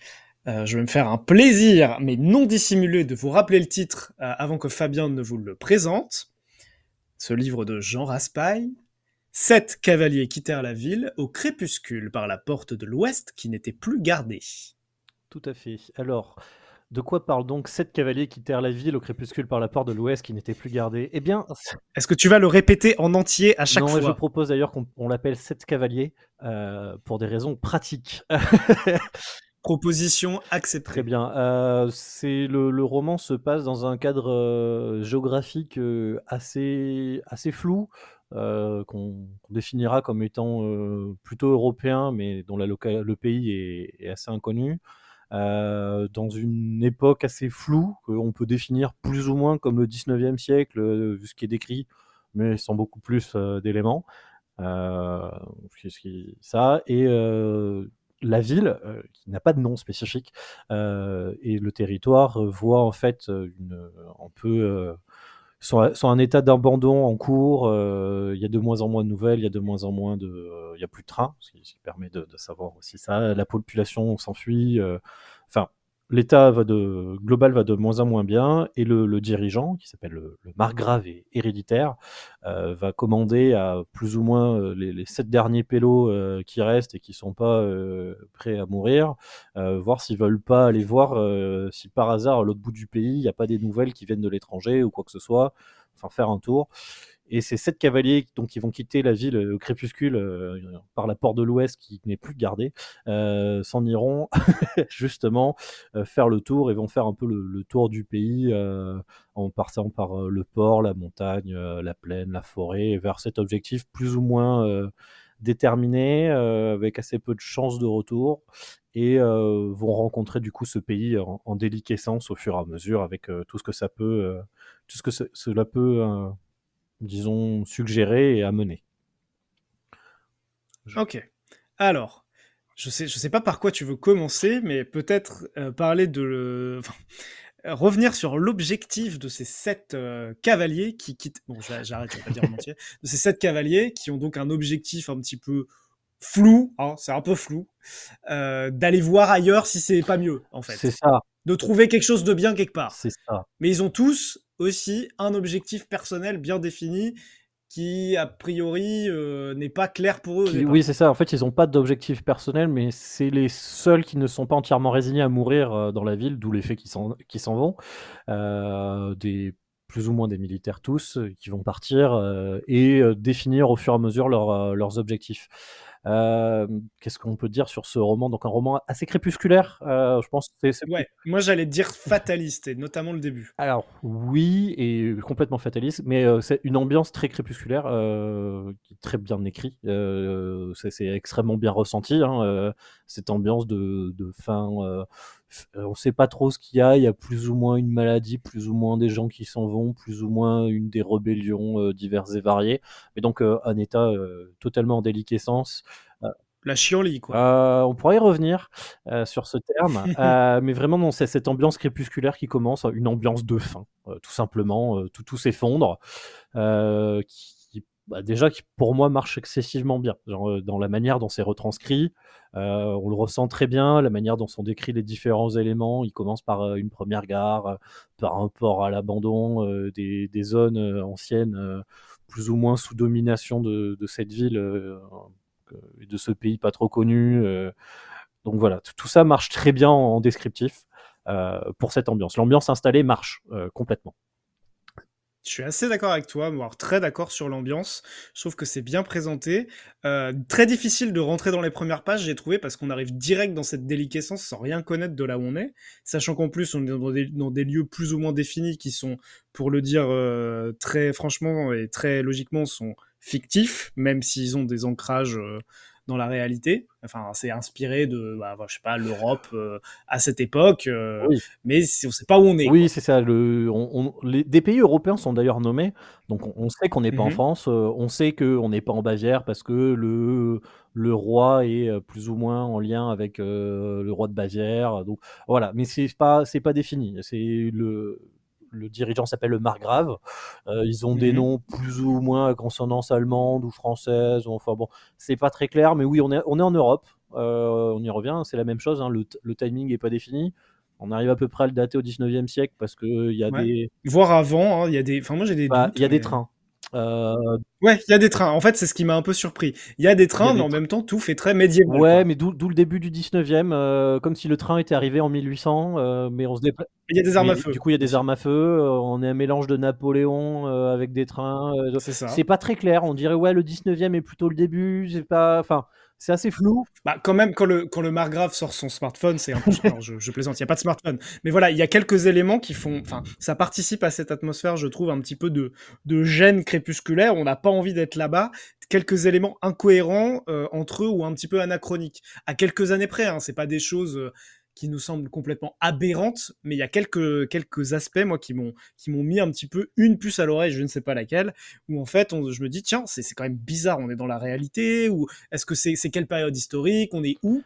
Euh, je vais me faire un plaisir, mais non dissimulé, de vous rappeler le titre euh, avant que Fabien ne vous le présente. Ce livre de Jean Raspail. Sept cavaliers quittèrent la ville au crépuscule par la porte de l'ouest qui n'était plus gardée. Tout à fait. Alors, de quoi parle donc sept cavaliers qui quittèrent la ville au crépuscule par la porte de l'ouest qui n'était plus gardée? Eh bien, est-ce que tu vas le répéter en entier à chaque non, fois? Je propose d'ailleurs qu'on l'appelle sept cavaliers euh, pour des raisons pratiques. Proposition acceptée. Très bien. Euh, c'est le, le, roman se passe dans un cadre euh, géographique assez assez flou. Euh, qu'on qu définira comme étant plutôt européen, mais dont le pays est, assez inconnu. Euh, dans une époque assez floue, qu'on peut définir plus ou moins comme le 19e siècle, euh, vu ce qui est décrit, mais sans beaucoup plus euh, d'éléments. ça, et la ville, qui n'a pas de nom spécifique, et le territoire voit en fait une, un peu sont, sont un état d'abandon en cours. Euh, il y a de moins en moins de nouvelles, il y a de moins en moins de, euh, il y a plus de trains, ce qui, permet de, de, savoir aussi ça. La population s'enfuit. Euh, enfin, l'état global va de moins en moins bien et le, dirigeant qui s'appelle le, margrave et héréditaire euh, va commander à plus ou moins euh, les, sept derniers pélos euh, qui restent et qui sont pas prêts à mourir voir s'ils veulent pas aller voir si par hasard à l'autre bout du pays il n'y a pas des nouvelles qui viennent de l'étranger ou quoi que ce soit enfin faire un tour et ces sept cavaliers qui vont quitter la ville au crépuscule euh, par la porte de l'ouest qui n'est plus gardée euh, s'en iront justement euh, faire le tour et vont faire un peu le, tour du pays euh, en partant par euh, le port, la montagne, euh, la plaine, la forêt, vers cet objectif plus ou moins déterminé, avec assez peu de chances de retour. Et vont rencontrer du coup ce pays en, en, déliquescence au fur et à mesure avec tout ce que ça peut, tout ce que cela peut disons, suggérer et amener. Je... Ok. Alors, je sais, je sais pas par quoi tu veux commencer, mais peut-être euh, parler de le... Enfin, revenir sur l'objectif de ces sept euh, cavaliers qui quittent. Bon, j'arrête, je vais pas dire en entier. De ces sept cavaliers qui ont donc un objectif un petit peu flou, hein, c'est un peu flou, euh, d'aller voir ailleurs si c'est pas mieux, en fait. C'est ça. De trouver quelque chose de bien quelque part. C'est ça. Mais ils ont tous aussi un objectif personnel bien défini qui a priori euh, n'est pas clair pour eux. Qui, oui, c'est ça. En fait, ils n'ont pas d'objectif personnel, mais c'est les seuls qui ne sont pas entièrement résignés à mourir euh, dans la ville, d'où les faits qui s'en vont. Des plus ou moins des militaires tous qui vont partir euh, et définir au fur et à mesure leur, leurs objectifs. Euh, Qu'est-ce qu'on peut dire sur ce roman? Donc un roman assez crépusculaire, euh, je pense. C est, c est... Ouais, moi j'allais dire fataliste, et notamment le début. Alors oui, et complètement fataliste, mais euh, c'est une ambiance très crépusculaire, euh, qui est très bien écrit. Euh, c'est extrêmement bien ressenti, hein, cette ambiance de, de fin. On ne sait pas trop ce qu'il y a. Il y a plus ou moins une maladie, plus ou moins des gens qui s'en vont, plus ou moins une des rébellions diverses et variées. Mais donc un état totalement en déliquescence. La chienlit, quoi. Euh, on pourrait y revenir euh, sur ce terme, euh, mais vraiment, non, c'est cette ambiance crépusculaire qui commence, une ambiance de fin, tout simplement, tout, tout s'effondre, qui, bah, déjà, qui pour moi marche excessivement bien, genre, dans la manière dont c'est retranscrit, on le ressent très bien, la manière dont sont décrits les différents éléments, il commence par une première gare, par un port à l'abandon, des, zones anciennes, plus ou moins sous domination de, cette ville et de ce pays pas trop connu. euh, donc voilà, tout- ça marche très bien en descriptif euh, pour cette ambiance. L'ambiance installée marche euh, complètement. Je suis assez d'accord avec toi, voire très d'accord sur l'ambiance. Je trouve que c'est bien présenté. Euh, très difficile de rentrer dans les premières pages, j'ai trouvé, parce qu'on arrive direct dans cette déliquescence sans rien connaître de là où on est. Sachant qu'en plus, on est dans des, lieux plus ou moins définis qui sont, pour le dire euh, très franchement et très logiquement, sont fictifs, même s'ils ont des ancrages euh, dans la réalité. Enfin, c'est inspiré de, bah, je sais pas, l'Europe euh, à cette époque, euh, Oui. mais on sait pas où on est. Oui, c'est ça. Le, on- on- les, des pays européens sont d'ailleurs nommés, donc on, on sait qu'on n'est pas en Mhm. France, euh, on sait qu'on n'est pas en Bavière parce que le, le roi est euh, plus ou moins en lien avec euh, le roi de Bavière. Donc voilà, mais c'est pas c'est pas défini. C'est le le dirigeant s'appelle le margrave. Euh, ils ont des Mhm. noms plus ou moins à consonance allemande ou française. Enfin bon, c'est pas très clair, mais oui, on est on est en Europe. Euh, on y revient, c'est la même chose. hein, le, le timing est pas défini. On arrive à peu près à le dater au 19e siècle parce qu'il y a Ouais. des, Voire avant, hein, il y a des. Enfin, moi j'ai des. bah, il y a des trains. Euh, Ouais, il y a des trains. En fait, c'est ce qui m'a un peu surpris. Il y a des trains, a des mais en même temps, tout fait très médiéval. ouais, quoi. mais d'où le début du 19e, euh, comme si le train était arrivé en 1800, euh, mais on se déplace. Il y a des armes à feu. Du coup, il y a des armes à feu. on est un mélange de Napoléon avec des trains. C'est ça. c'est pas très clair. On dirait ouais, le 19e est plutôt le début. C'est pas, enfin, c'est assez flou. Bah, quand même, quand le, quand le margrave sort son smartphone, c'est un peu. Je, je plaisante, il n'y a pas de smartphone. Mais voilà, il y a quelques éléments qui font. Enfin, ça participe à cette atmosphère, je trouve, un petit peu de, de gêne crépusculaire. On n'a pas envie d'être là-bas. Quelques éléments incohérents euh, entre eux ou un petit peu anachroniques. À quelques années près, hein, c'est pas des choses. euh, qui nous semblent complètement aberrantes, mais il y a quelques, aspects, moi, qui m'ont, mis un petit peu une puce à l'oreille, je ne sais pas laquelle, où en fait, je me dis, tiens, c'est, c'est quand même bizarre, on est dans la réalité, ou est-ce que c'est, c'est quelle période historique, on est où?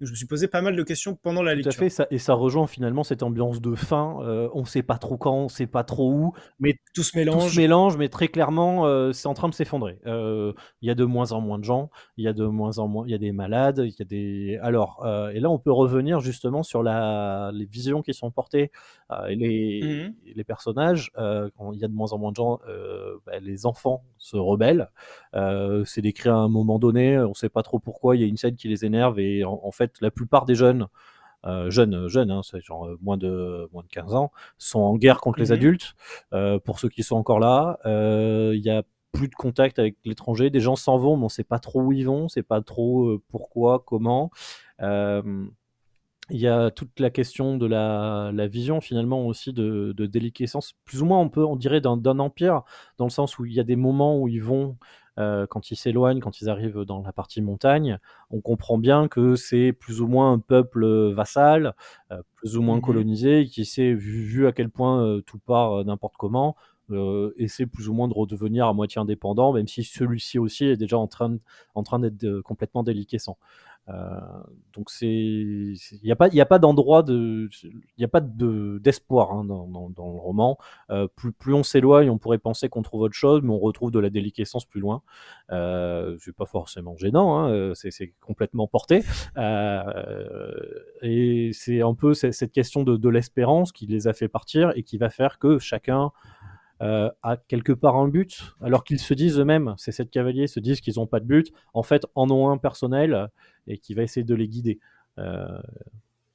Je me suis posé pas mal de questions pendant la Tout à lecture. fait. Ça, et ça rejoint finalement cette ambiance de fin. euh, on sait pas trop quand, on sait pas trop où, mais Tout se tout mélange. se mélange, mais très clairement, euh, c'est en train de s'effondrer. Euh, Il y a de moins en moins de gens, il y a de moins en moins, il y a des malades, il y a des. Alors, et là, on peut revenir justement sur la, les visions qui sont portées les, Mhm. les personnages. euh, quand il y a de moins en moins de gens, euh, bah, les enfants se rebellent. Euh, c'est décrit à un moment donné, on sait pas trop pourquoi. Il y a une scène qui les énerve et en, en fait, la plupart des jeunes. euh, jeunes, jeunes, hein, c'est genre euh, moins de moins de 15 ans, sont en guerre contre les Mhm. adultes. Euh, pour ceux qui sont encore là, euh, il y a plus de contact avec l'étranger. Des gens s'en vont, mais on sait pas trop où ils vont, on sait pas trop euh, pourquoi, comment. Il y a toute la question de la, la vision finalement aussi de, de déliquescence, plus ou moins on peut, on dirait d'un empire, dans le sens où il y a des moments où ils vont, euh, quand ils s'éloignent, quand ils arrivent dans la partie montagne, on comprend bien que c'est plus ou moins un peuple euh, vassal, euh, plus ou moins Mhm. colonisé, qui sait, vu, vu à quel point euh, tout part n'importe comment, essaie plus ou moins de redevenir à moitié indépendant, même si celui-ci aussi est déjà en train, en train d'être complètement déliquescent. Euh, donc c'est, il n'y a pas, il y a pas d'endroit de, il n'y a pas de d'espoir hein, dans, dans, dans le roman. Euh, plus, plus on s'éloigne, on pourrait penser qu'on trouve autre chose, mais on retrouve de la déliquescence plus loin. Euh, c'est pas forcément gênant, hein, c'est, complètement porté. Et c'est un peu cette cette question de, de l'espérance qui les a fait partir et qui va faire que chacun euh, a quelque part un but, alors qu'ils se disent eux-mêmes, ces sept cavaliers se disent qu'ils n'ont pas de but, en fait en ont un personnel et qui va essayer de les guider. Euh,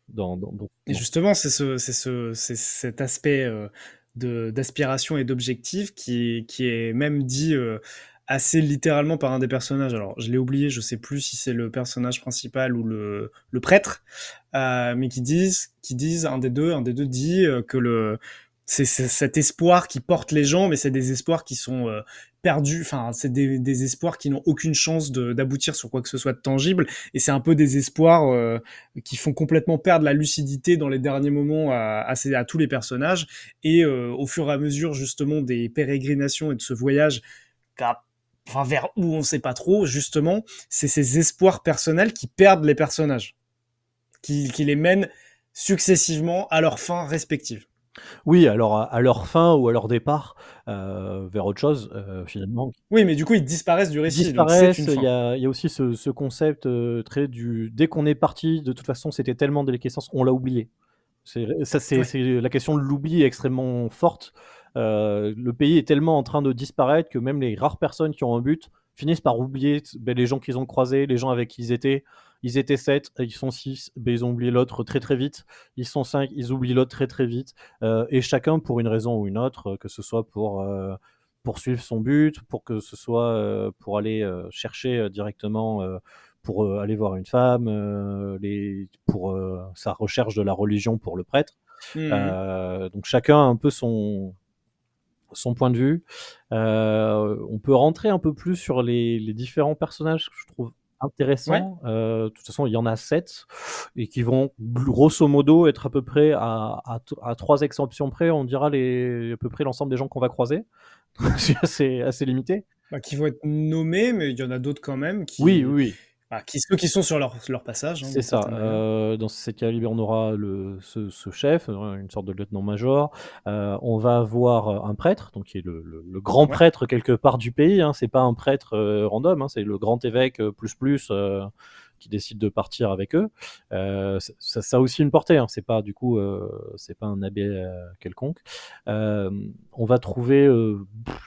dans, dans- dans- Et justement, c'est ce, c'est ce, c'est cet aspect euh, de d'aspiration et d'objectif qui, qui est même dit euh, assez littéralement par un des personnages. Alors, je l'ai oublié, je sais plus si c'est le personnage principal ou le, le prêtre, euh, mais qui disent, qui disent un des deux, un des deux dit euh, que le c'est cet espoir qui porte les gens, mais c'est des espoirs qui sont euh, perdus. Enfin, c'est des, des espoirs qui n'ont aucune chance d'aboutir sur quoi que ce soit de tangible. Et c'est un peu des espoirs euh, qui font complètement perdre la lucidité dans les derniers moments à, à, ces- à tous les personnages. Et euh, au fur et à mesure justement des pérégrinations et de ce voyage, enfin vers où on sait pas trop, justement, c'est ces espoirs personnels qui perdent les personnages, qui, qui les mènent successivement à leur fin respective. Oui, alors à, à leur fin ou à leur départ euh, vers autre chose, euh, finalement, Oui, mais du coup, ils disparaissent du récit. disparaissent. Il y a, il y a aussi ce, ce concept euh, très du dès qu'on est parti, de toute façon, c'était tellement déliquescence, on l'a oublié. Ça, c'est Ouais. la question de l'oubli est extrêmement forte. Le pays est tellement en train de disparaître que même les rares personnes qui ont un but finissent par oublier ben, les gens qu'ils ont croisés, les gens avec qui ils étaient. Ils étaient 7, ils sont 6, ben, ils ont oublié l'autre très très vite. Ils sont 5, ils oublient l'autre très très vite. Euh, et chacun pour une raison ou une autre, que ce soit pour euh, poursuivre son but, pour que ce soit euh, pour aller euh, chercher euh, directement, euh, pour euh, aller voir une femme, euh, les, pour euh, sa recherche de la religion pour le prêtre. Euh, donc chacun a un peu son, son point de vue. Euh, on peut rentrer un peu plus sur les, les différents personnages que je trouve intéressants. Euh, de toute façon, il y en a sept et qui vont grosso modo être à peu près à, à, t- à trois exceptions près, on dira les, à peu près l'ensemble des gens qu'on va croiser. C'est assez, assez limité. Bah, qui vont être nommés, mais il y en a d'autres quand même qui, Oui, oui, bah, qui ceux qui sont sur leur, leur passage. hein, C'est ça. Euh, dans cette calibre, on aura le, ce, ce chef, euh, une sorte de lieutenant-major. Euh, on va avoir euh, un prêtre, donc qui est le, le- le grand Ouais. prêtre quelque part du pays. Hein. C'est pas un prêtre euh, random, hein, c'est le grand évêque plus plus euh, qui décide de partir avec eux. Euh, ça, ça- a aussi une portée. Hein. C'est pas du coup, euh, c'est pas un abbé euh, quelconque. On va trouver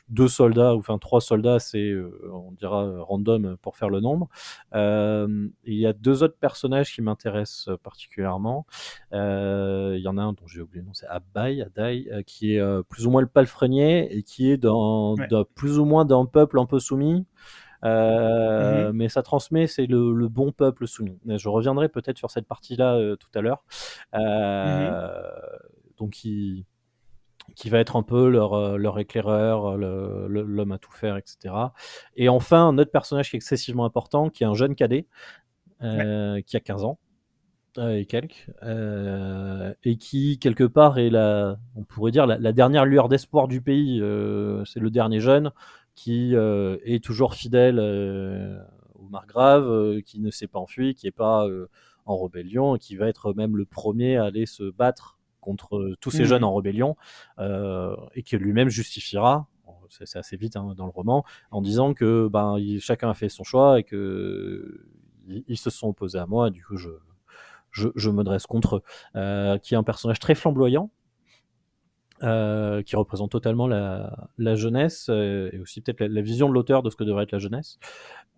deux soldats, ou enfin trois soldats, c'est on dira random pour faire le nombre. Il y a deux autres personnages qui m'intéressent particulièrement. Il y en a un dont j'ai oublié le nom, c'est Abai, Adai, qui est plus ou moins le palefrenier et qui est dans, Ouais. dans- plus ou moins d'un peuple un peu soumis. Euh, Mhm. Mais ça transmet, c'est le, le bon peuple soumis. Je reviendrai peut-être sur cette partie-là euh, tout à l'heure. Euh, Donc, qui, qui va être un peu leur, leur éclaireur, le- le- l'homme à tout faire, etc. Et enfin, un autre personnage qui est excessivement important, qui est un jeune cadet, qui a 15 ans et quelques, euh, et qui, quelque part, est la, on pourrait dire, la, la dernière lueur d'espoir du pays. Euh, c'est le dernier jeune qui euh, est toujours fidèle euh, au margrave, euh, qui ne s'est pas enfui, qui n'est pas euh, en rébellion, et qui va être même le premier à aller se battre contre tous ces Mhm. jeunes en rébellion, euh, et qui lui-même justifiera, c'est c'est assez vite hein, dans le roman, en disant que ben, il- chacun a fait son choix et que ils, ils se sont opposés à moi, et du coup je, je, je me dresse contre eux. Euh, qui est un personnage très flamboyant, euh, qui représente totalement la, la jeunesse euh, et aussi peut-être la, la vision de l'auteur de ce que devrait être la jeunesse.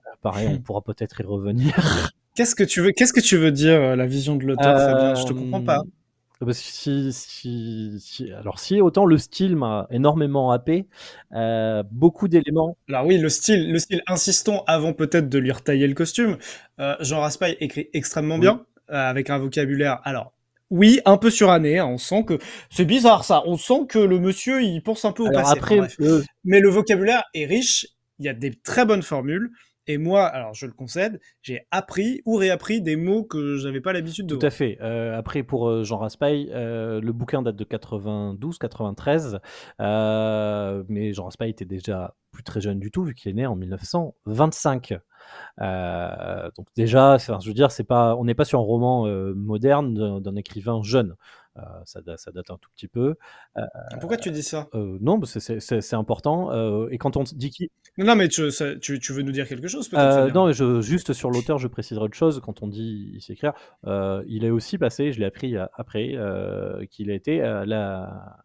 Euh, pareil, on pourra peut-être y revenir. Qu'est-ce que tu veux, qu'est-ce que tu veux dire la vision de l'auteur, Fabien? Je te comprends pas. Parce que si, si, si- alors si autant le style m'a énormément happé, euh, beaucoup d'éléments. Alors oui, le style, le style insistant avant peut-être de lui retailler le costume. Euh, Jean Raspail écrit extrêmement Oui. bien, euh, avec un vocabulaire. Alors oui, un peu suranné. hein, on sent que c'est bizarre ça. On sent que le monsieur il pense un peu au Alors passé. après, euh, Mais le vocabulaire est riche. Il y a des très bonnes formules. Et moi, alors je le concède, j'ai appris ou réappris des mots que j'avais pas l'habitude de Tout à fait. Euh, après, pour euh, Jean Raspail, euh, le bouquin date de 92-93, euh, mais Jean Raspail était déjà plus très jeune du tout, vu qu'il est né en 1925. Euh, donc déjà, je veux dire, on n'est pas sur un roman moderne d'un écrivain jeune. Euh, ça, da- ça date un tout petit peu. Pourquoi tu dis ça? Euh, non, c'est- important. Euh, et quand on dit qui, Non, non, mais tu, ça- tu, tu veux nous dire quelque chose euh, non, je, juste sur l'auteur, je préciserai autre chose. Quand on dit il sait écrire, euh, il est aussi passé, je l'ai appris euh, après, euh, qu'il a été la,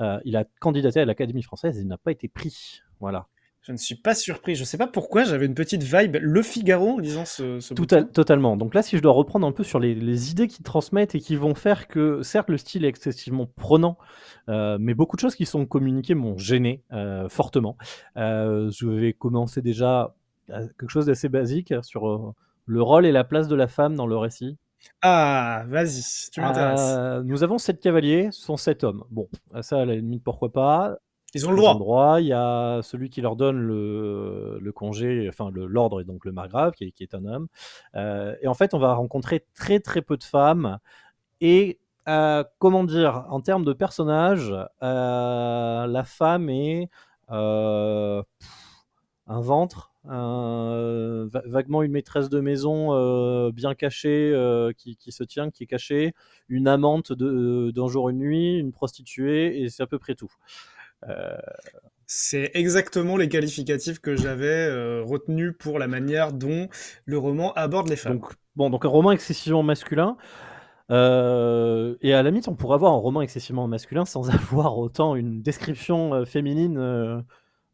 euh, il a candidaté à l'Académie française et il n'a pas été pris. Voilà. Je ne suis pas surpris. Je sais pas pourquoi j'avais une petite vibe Le Figaro en lisant ce, ce Tout à- totalement. Donc là, si je dois reprendre un peu sur les, les idées qu'ils transmettent et qui vont faire que, certes, le style est excessivement prenant, euh, mais beaucoup de choses qui sont communiquées m'ont gêné euh, fortement. Euh, je vais commencer déjà à quelque chose d'assez basique sur euh, le rôle et la place de la femme dans le récit. Ah, vas-y, tu m'intéresses. Nous avons sept cavaliers, ce sont sept hommes. Bon, ça, à la limite, pourquoi pas. Ils ont le Ils droit. ont le droit. Il y a celui qui leur donne le, le congé, enfin l'ordre, et donc le margrave, qui est, qui est un homme. Euh, et en fait, on va rencontrer très très peu de femmes. Et euh, comment dire, en termes de personnages, euh, la femme est un ventre, un- vaguement une maîtresse de maison euh, bien cachée, euh, qui, qui se tient, qui est cachée, une amante de- d'un jour une nuit, une prostituée, et c'est à peu près tout. C'est exactement les qualificatifs que j'avais euh, retenus pour la manière dont le roman aborde les femmes. donc, bon, donc un roman excessivement masculin. Euh, et à la limite, on pourrait avoir un roman excessivement masculin sans avoir autant une description euh, féminine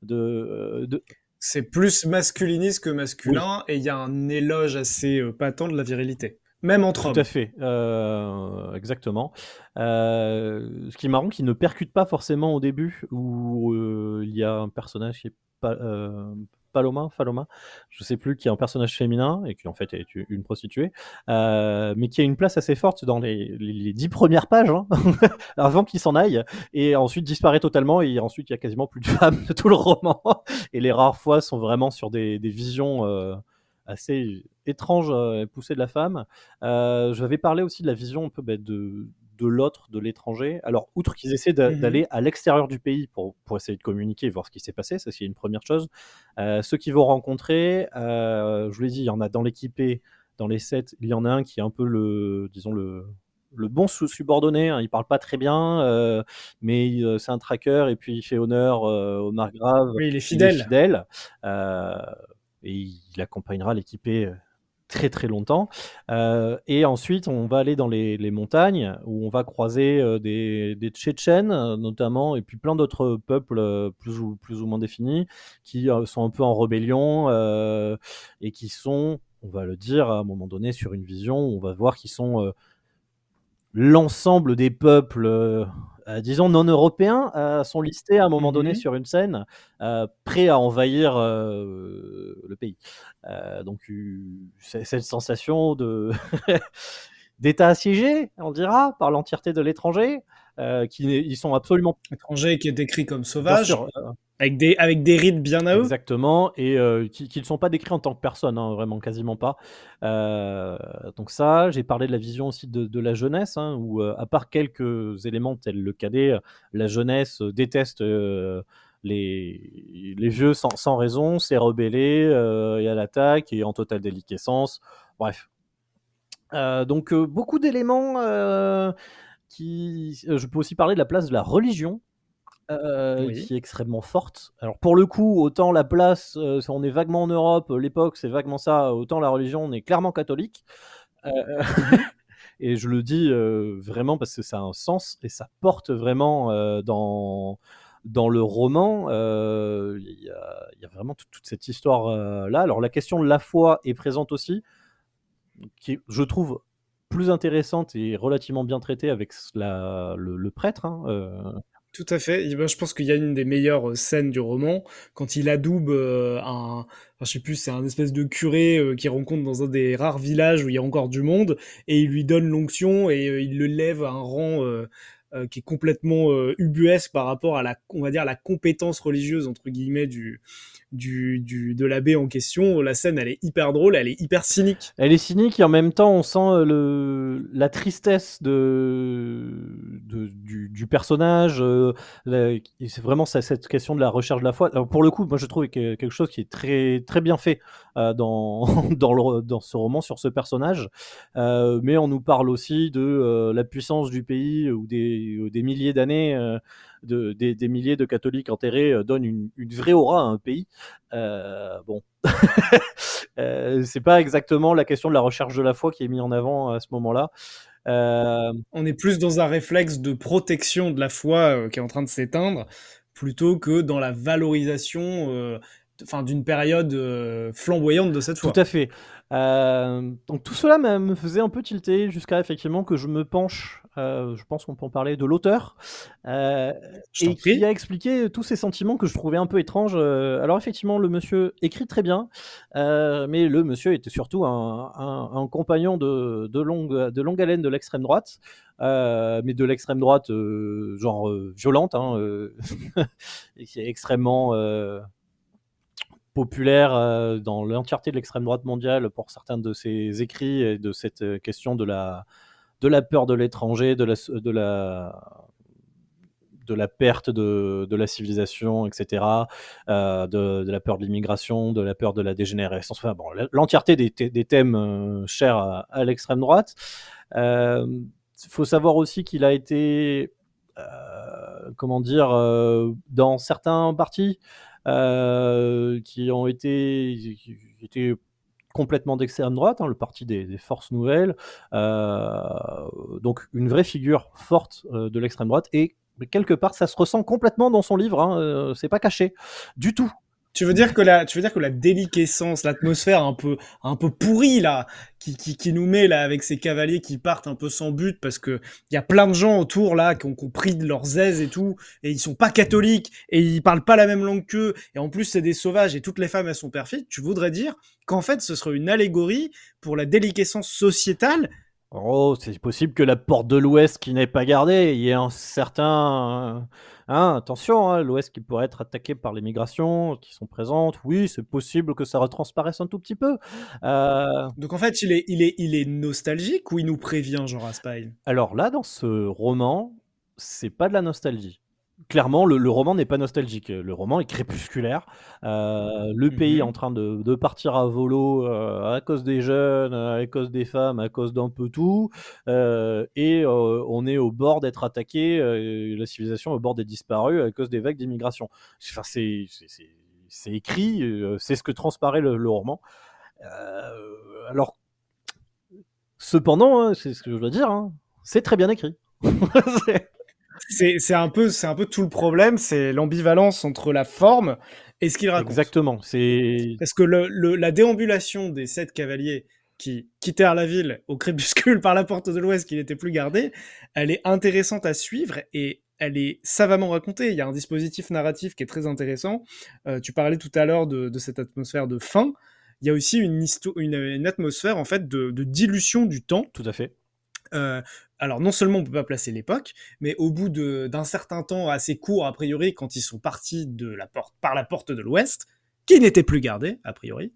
de, de, C'est plus masculiniste que masculin, et il y a un éloge assez patent de la virilité. Même entre Tout hommes. à fait, euh, exactement. Euh, ce qui est marrant, qu'il ne percute pas forcément au début, où euh, il y a un personnage qui est pas, euh, Paloma, Faloma, je sais plus, qui est un personnage féminin et qui en fait est une prostituée, euh, mais qui a une place assez forte dans les, les, les dix premières pages, hein, avant qu'il s'en aille, et ensuite disparaît totalement, et ensuite il y a quasiment plus de femmes de tout le roman, et les rares fois sont vraiment sur des, des visions euh, assez étranges euh, et poussées de la femme. Euh, J'avais parlé aussi de la vision un peu bah, de, de l'autre, de l'étranger. Alors, outre qu'ils essaient Mhm. d'aller à l'extérieur du pays pour, pour essayer de communiquer voir ce qui s'est passé, ça c'est une première chose. Euh, ceux qui vont rencontrer, euh, je vous l'ai dit, il y en a dans l'équipé, dans les sept, il y en a un qui est un peu le, disons le, le bon sous- subordonné. Hein, il parle pas très bien, euh, mais c'est un tracker et puis il fait honneur au margrave. Oui, il est Il est fidèle. Et il accompagnera l'équipé euh, très très longtemps. Euh, et ensuite, on va aller dans les, montagnes où on va croiser euh, des, Tchétchènes notamment, et puis plein d'autres peuples plus ou, plus ou moins définis qui sont un peu en rébellion et qui sont, on va le dire à un moment donné, sur une vision où on va voir qu'ils sont l'ensemble des peuples, euh, disons non européens, euh, sont listés à un moment donné Mhm. sur une scène, euh, prêts à envahir le pays. Donc cette sensation de d'État assiégé, on dira, par l'entièreté de l'étranger, euh, qui ils sont absolument Étranger qui est décrit comme sauvage, sûr, euh, avec des, avec des rites bien à eux. Exactement, et euh, qui, qui ne sont pas décrits en tant que personne, hein, vraiment quasiment pas. Donc ça, j'ai parlé de la vision aussi de, de la jeunesse, hein, où à part quelques éléments tels le cadet, la jeunesse déteste les, les vieux sans, sans raison, s'est rebellé et à l'attaque et en totale déliquescence. Bref. Euh, donc euh, beaucoup d'éléments euh, qui... euh, Je peux aussi parler de la place de la religion euh, Oui. qui est extrêmement forte. Alors pour le coup, autant la place, euh, on est vaguement en Europe, l'époque c'est vaguement ça, autant la religion on est clairement catholique. Euh, et je le dis vraiment parce que ça a un sens et ça porte vraiment dans dans le roman. Il y, a, il y a vraiment toute, cette histoire euh, là. Alors la question de la foi est présente aussi, qui je trouve plus intéressante et relativement bien traitée avec la, le, prêtre. hein, euh, Tout à fait. Et ben, je pense qu'il y a une des meilleures euh, scènes du roman quand il adoube euh, un, je sais plus, c'est un espèce de curé euh, qu'il rencontre dans un des rares villages où il y a encore du monde et il lui donne l'onction et il le lève à un rang qui est complètement ubuesque par rapport à la, on va dire, la compétence religieuse entre guillemets du du, du de l'abbé en question. La scène, elle est hyper drôle, elle est hyper cynique. Elle est cynique et en même temps on sent euh, le, la tristesse de, de- du, du personnage. euh, c'est vraiment ça- cette question de la recherche de la foi. Alors, pour le coup, moi je trouve que quelque chose qui est très, très bien fait euh, dans, dans, le- dans ce roman sur ce personnage. Euh, mais on nous parle aussi de euh, la puissance du pays où des, des milliers d'années. De, des, des milliers de catholiques enterrés euh, donnent une, une vraie aura à un pays. Euh, bon, Euh, c'est pas exactement la question de la recherche de la foi qui est mise en avant à ce moment-là. Euh, On est plus dans un réflexe de protection de la foi qui est en train de s'éteindre, plutôt que dans la valorisation enfin, d'une période euh, flamboyante de cette foi. tout à fait. Euh, donc tout cela me faisait un peu tilter jusqu'à effectivement que je me penche. euh, je pense qu'on peut en parler de l'auteur euh, et qui a expliqué tous ces sentiments que je trouvais un peu étranges. Alors effectivement, le monsieur écrit très bien, mais le monsieur était surtout un, un- un compagnon de, de longue, de longue haleine de l'extrême droite, euh, mais de l'extrême droite euh, genre euh, violente, hein, et qui est extrêmement populaire euh, dans l'entièreté de l'extrême droite mondiale pour certains de ses écrits et de cette euh, question de la, de la peur de l'étranger, de la, de la, de la perte de, de la civilisation, etc., euh, de, la peur de l'immigration, de la peur de la dégénérescence, enfin bon, l'entièreté des, des thèmes chers à, à l'extrême droite. Il faut savoir aussi qu'il a été, comment dire, dans certains partis euh, qui ont été, complètement d'extrême droite, hein, le parti des, forces nouvelles, euh, donc une vraie figure forte euh, de l'extrême droite. Et quelque part ça se ressent complètement dans son livre, hein, c'est pas caché. Du tout. Tu veux dire que la, tu veux dire que la déliquescence, l'atmosphère un peu, un peu pourrie là, qui, qui, qui, nous met là avec ces cavaliers qui partent un peu sans but parce que il y a plein de gens autour là qui ont, qui ont pris de leurs aises et tout, et ils sont pas catholiques et ils parlent pas la même langue qu'eux, et en plus c'est des sauvages et toutes les femmes elles sont perfides. Tu voudrais dire qu'en fait ce serait une allégorie pour la déliquescence sociétale Oh, c'est possible que la porte de l'Ouest qui n'est pas gardée, il y ait un certain... Hein, attention, hein, l'Ouest qui pourrait être attaqué par les migrations qui sont présentes. Oui, c'est possible que ça retransparaisse un tout petit peu. Euh... Donc en fait, il est, il, est, il est nostalgique ou il nous prévient, Jean Raspail Alors là, dans ce roman, c'est pas de la nostalgie clairement, le, le roman n'est pas nostalgique. Le roman est crépusculaire. Euh, le Mhm. pays est en train de, de partir à volo euh, à cause des jeunes, à cause des femmes, à cause d'un peu tout. Euh, et on est au bord d'être attaqué. la civilisation est au bord d'être disparue à cause des vagues d'immigration. Enfin, c'est, écrit, c'est ce que transparaît le, le roman. Alors, cependant, hein, c'est ce que je dois dire, hein, c'est très bien écrit. C'est- un peu, c'est un peu tout le problème, c'est l'ambivalence entre la forme et ce qu'il raconte. Exactement. C'est Parce que le, le- la déambulation des sept cavaliers qui quittèrent la ville au crépuscule par la porte de l'Ouest qui n'était plus gardée, elle est intéressante à suivre et elle est savamment racontée. Il y a un dispositif narratif qui est très intéressant. Euh, tu parlais tout à l'heure de, de cette atmosphère de fin. Il y a aussi une, histo- une, une atmosphère en fait de, de dilution du temps. tout à fait. Euh, alors non seulement on peut pas placer l'époque, mais au bout de- d'un certain temps assez court a priori, quand ils sont partis de la porte par la porte de l'Ouest, qui n'était plus gardée a priori,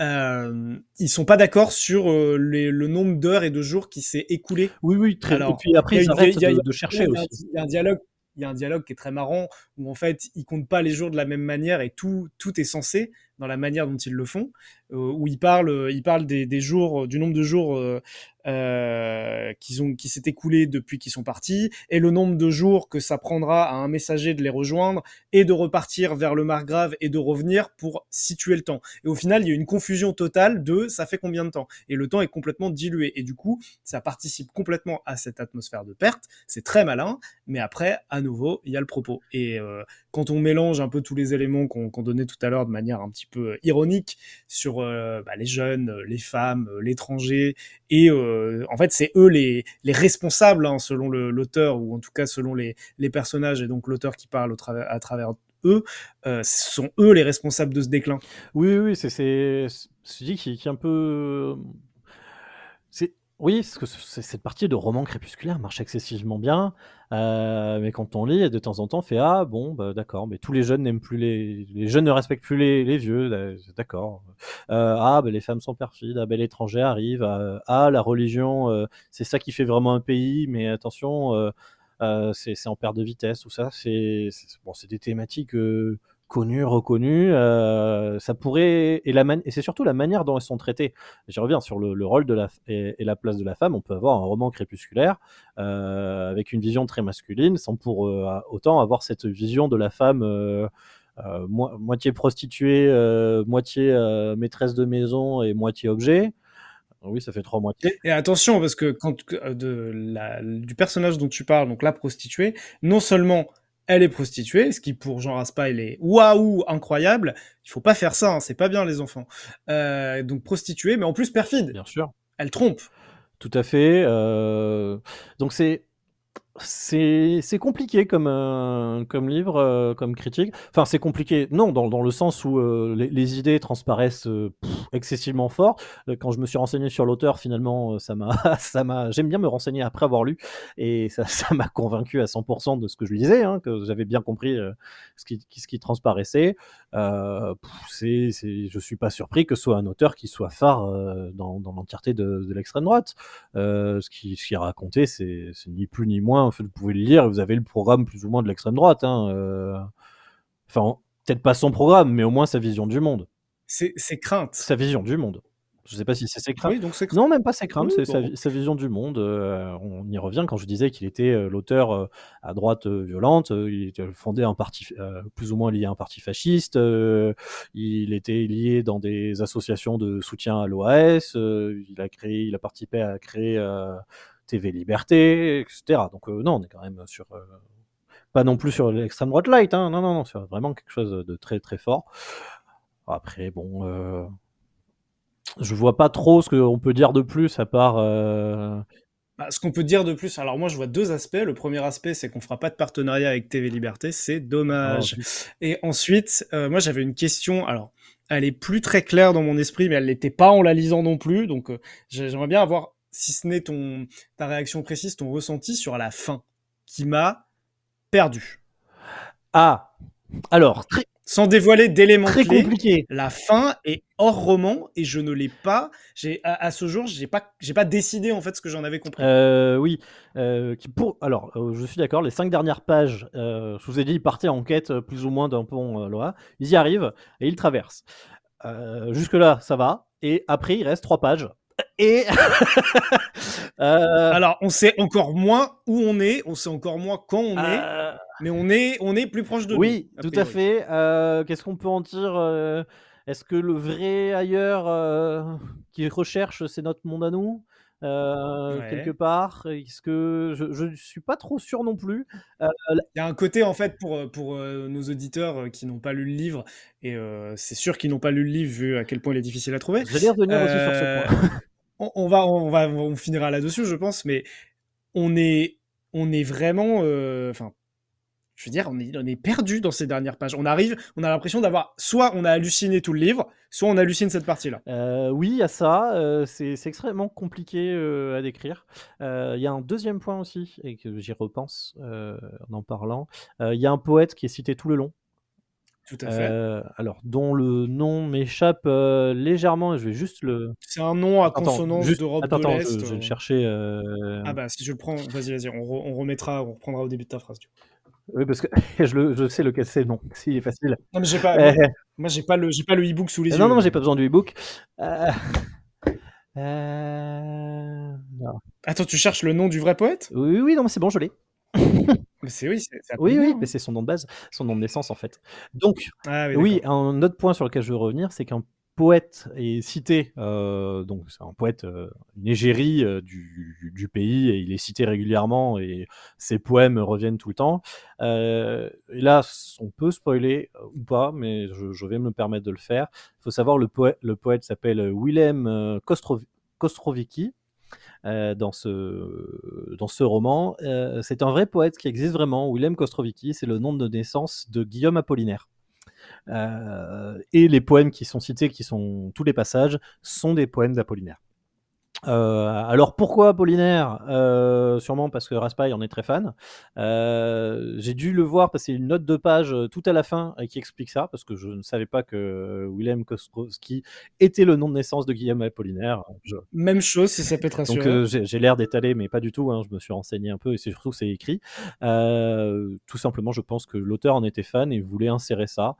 euh, ils sont pas d'accord sur euh, les- le nombre d'heures et de jours qui s'est écoulé. Oui, oui, très. Alors, et puis après, il y a y a- de, chercher Il y a un- aussi. il y a un dialogue. Il y a un dialogue qui est très marrant où en fait ils comptent pas les jours de la même manière et tout tout est censé dans la manière dont ils le font où ils parlent euh, ils parlent des, jours du nombre de jours euh, euh, qu'ils ont qui s'est écoulé depuis qu'ils sont partis et le nombre de jours que ça prendra à un messager de les rejoindre et de repartir vers le margrave et de revenir pour situer le temps. Et au final il y a une confusion totale de ça fait combien de temps? Et le temps est complètement dilué. Et du coup ça participe complètement à cette atmosphère de perte. C'est très malin mais après, à nouveau, il y a le propos. Et euh, quand on mélange un peu tous les éléments qu'on qu'on donnait tout à l'heure de manière un petit peu ironique sur euh, bah, les jeunes, euh, les femmes, euh, l'étranger, et en fait, c'est eux les, les responsables, hein, selon l'auteur, ou en tout cas selon les, personnages, et donc l'auteur qui parle au travers, à travers eux, euh, ce sont eux les responsables de ce déclin. Oui, oui, c'est dit qui, qui est un peu. C'est oui, parce que cette partie de roman crépusculaire marche excessivement bien, euh, mais quand on lit, de temps en temps, on fait ah bon, bah, d'accord, mais tous les jeunes n'aiment plus les les jeunes ne respectent plus les, les vieux, euh, d'accord. Euh, ah bah, les femmes sont perfides, ah bah, l'étranger arrive, ah, ah, la religion, euh, c'est ça qui fait vraiment un pays, mais attention, c'est c'est en perte de vitesse, tout ça, c'est- bon, c'est des thématiques. Connues, reconnues, euh, ça pourrait et et c'est surtout la manière dont elles sont traitées. Je reviens sur le, le rôle de la et, la place de la femme. On peut avoir un roman crépusculaire euh, avec une vision très masculine, sans pour euh, autant avoir cette vision de la femme mo- moitié prostituée, moitié maîtresse de maison et moitié objet. Oui, ça fait trois moitiés. Et attention, parce que quand de la, du personnage dont tu parles, donc la prostituée, non seulement elle est prostituée, ce qui pour Jean Raspail est waouh incroyable. Il faut pas faire ça, hein, c'est pas bien les enfants. Euh, donc prostituée, mais en plus perfide. Bien sûr. Elle trompe. Tout à fait. euh, Donc c'est c'est compliqué comme euh, livre, euh, comme critique. Enfin, c'est compliqué. Non, dans, le sens où euh, les, idées transparaissent excessivement fort. Quand je me suis renseigné sur l'auteur, finalement, ça m'a. J'aime bien me renseigner après avoir lu et ça m'a convaincu à 100% de ce que je lisais, hein, que j'avais bien compris ce qui transparaissait. Pff, c'est. Je suis pas surpris que ce soit un auteur qui soit phare dans l'entièreté de, l'extrême droite. Ce qui ce qui est raconté, c'est ni plus ni moins. Vous pouvez le lire, vous avez le programme plus ou moins de l'extrême droite. Hein, euh... Enfin, peut-être pas son programme, mais au moins sa vision du monde. C'est ses craintes. Sa vision du monde. Je sais pas si c'est ses craintes. Oui, donc c'est Non, même pas ses craintes, Oui, c'est sa, bon. vi- sa vision du monde. euh, on y revient quand je disais qu'il était euh, l'auteur à droite violente. il était fondé un parti, euh, plus ou moins lié à un parti fasciste. euh, il était lié dans des associations de soutien à l'OAS. il a créé, il a participé à créer TV Liberté, etc. Donc euh, non, on est quand même sur euh, Pas non plus sur l'extrême droite light, hein. non, non, non, c'est vraiment quelque chose de très très fort. Après, bon, euh, je vois pas trop ce qu'on peut dire de plus à part. euh, Bah, ce qu'on peut dire de plus, alors moi je vois deux aspects. Le premier aspect, c'est qu'on fera pas de partenariat avec TV Liberté, c'est dommage. Oh, Et ensuite, euh, moi j'avais une question. Alors, elle est plus très claire dans mon esprit, mais elle l'était pas en la lisant non plus. Donc, j'ai- j'aimerais bien avoir, si ce n'est ton ta réaction précise, ton ressenti sur la fin, qui m'a perdu. Ah, alors très, Sans dévoiler d'éléments très clés, compliqué. la fin est hors roman et je ne l'ai pas. J'ai à, à ce jour, j'ai pas, j'ai pas décidé en fait ce que j'en avais compris. Euh, oui, euh, qui pour alors euh, je suis d'accord. Les cinq dernières pages, euh, je vous ai dit, ils partaient en quête plus ou moins d'un pont euh, Loa. Ils y arrivent et ils traversent. Euh, jusque là, ça va. Et après, il reste trois pages. Et Euh, Alors, on sait encore moins où on est, on sait encore moins quand on est, euh, mais on est, on est plus proche de oui, nous. tout à fait. Euh, Qu'est-ce qu'on peut en dire Est-ce que le vrai ailleurs qui recherche, c'est notre monde à nous euh, Ouais. quelque part? Est-ce que je, je suis pas trop sûr non plus Il y a un côté, en fait, pour, pour euh, nos auditeurs qui n'ont pas lu le livre, et c'est sûr qu'ils n'ont pas lu le livre vu à quel point il est difficile à trouver. J'allais revenir aussi sur ce point. on, va, on va, on finira là-dessus, je pense, mais on est, on est vraiment, euh, enfin, je veux dire, on est, perdu dans ces dernières pages. On arrive, on a l'impression d'avoir, soit on a halluciné tout le livre, soit on hallucine cette partie-là. Euh, oui, a ça. euh, c'est extrêmement compliqué à décrire. Il y a un deuxième point aussi, et que j'y repense en en parlant. Il y a un poète qui est cité tout le long. Tout à fait. euh, alors, dont le nom m'échappe euh, légèrement, je vais juste le. C'est un nom à Attends, consonance d'Europe de l'Est. je, je vais le chercher. euh, Ah bah si je le prends, vas-y, vas-y, on, re- on remettra, on reprendra au début de ta phrase. du coup. Oui, parce que je, le- je sais lequel c'est, non. S'il est facile. Non mais j'ai pas, moi j'ai pas le, j'ai pas le e-book sous les yeux. non, non, j'ai pas besoin du e-book. Non. Attends, tu cherches le nom du vrai poète? Oui, oui, non, mais c'est bon, je l'ai. C'est oui, c'est. Oui, oui, hein. mais c'est son nom de base, son nom de naissance en fait. Donc, Ah oui. un autre point sur lequel je veux revenir, c'est qu'un poète est cité, euh, donc c'est un poète, euh, une égérie euh, du, pays, et il est cité régulièrement, et ses poèmes reviennent tout le temps. Euh, et là, on peut spoiler ou pas, mais je, je vais me permettre de le faire. Il faut savoir, le poète, le poète s'appelle Willem Kostrovicki. Euh, dans ce, dans ce roman, Euh, c'est un vrai poète qui existe vraiment. Willem Kostrovicki, c'est le nom de naissance de Guillaume Apollinaire. Euh, et les poèmes qui sont cités, qui sont tous les passages, sont des poèmes d'Apollinaire. Euh, alors pourquoi Apollinaire? Euh, Sûrement parce que Raspail en est très fan. Euh, J'ai dû le voir passer une note de page euh, tout à la fin et qui explique ça, parce que je ne savais pas que Willem Kostrowski était le nom de naissance de Guillaume Apollinaire. Je- Même chose si ça peut rassurer. donc euh, j'ai l'air d'étaler, mais pas du tout. hein, je me suis renseigné un peu et c'est surtout c'est écrit. Euh, tout simplement, je pense que l'auteur en était fan et voulait insérer ça.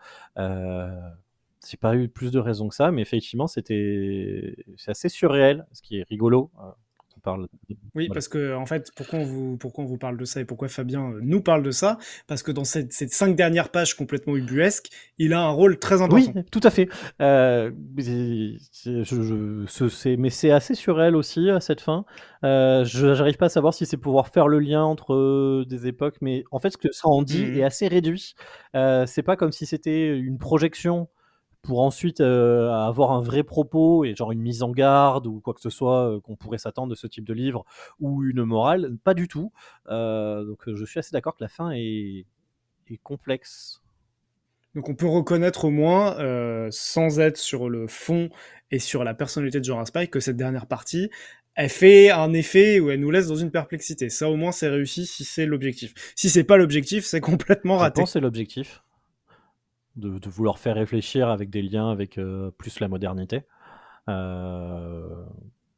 J'ai pas eu plus de raisons que ça, mais effectivement, c'était c'est assez surréel, ce qui est rigolo. euh, on parle. de- Oui, voilà. parce que en fait, pourquoi on vous, pourquoi on vous parle de ça et pourquoi Fabien euh, nous parle de ça? Parce que dans cette, ces cinq dernières pages complètement ubuesques, il a un rôle très Oui, important. tout à fait. Euh, je- je- mais c'est assez surréel aussi à cette fin. Euh, je n'arrive pas à savoir si c'est pouvoir faire le lien entre des époques, mais en fait, ce que ça en dit Mhm. est assez réduit. Euh, c'est pas comme si c'était une projection pour ensuite euh, avoir un vrai propos et genre une mise en garde ou quoi que ce soit euh, qu'on pourrait s'attendre de ce type de livre ou une morale. Pas du tout. Euh, donc je suis assez d'accord que la fin est, est complexe. Donc on peut reconnaître au moins, sans être sur le fond et sur la personnalité de Jean Raspail, que cette dernière partie, elle fait un effet où elle nous laisse dans une perplexité. Ça au moins c'est réussi si c'est l'objectif. Si c'est pas l'objectif, c'est complètement Je raté. pense que c'est l'objectif. De, de vouloir faire réfléchir avec des liens avec euh, plus la modernité. Euh,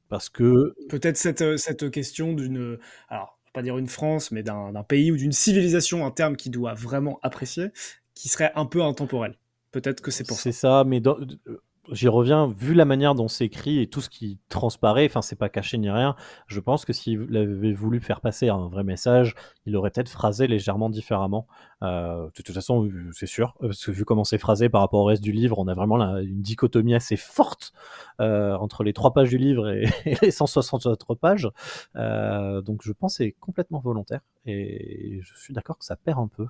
parce que Peut-être cette, euh, cette question d'une, alors je vais pas dire une France, mais d'un d'un pays ou d'une civilisation, un terme qui doit vraiment apprécier, qui serait un peu intemporel. Peut-être que c'est pour ça. c'est ça, mais dans- j'y reviens, vu la manière dont c'est écrit et tout ce qui transparaît, enfin c'est pas caché ni rien, je pense que s'il avait voulu faire passer un vrai message, il aurait peut-être phrasé légèrement différemment. Euh, de toute façon, euh, c'est sûr, euh, parce que vu comment c'est phrasé par rapport au reste du livre, on a vraiment une dichotomie assez forte entre les trois pages du livre et, les 160 autres pages. donc je pense que c'est complètement volontaire et je suis d'accord que ça perd un peu.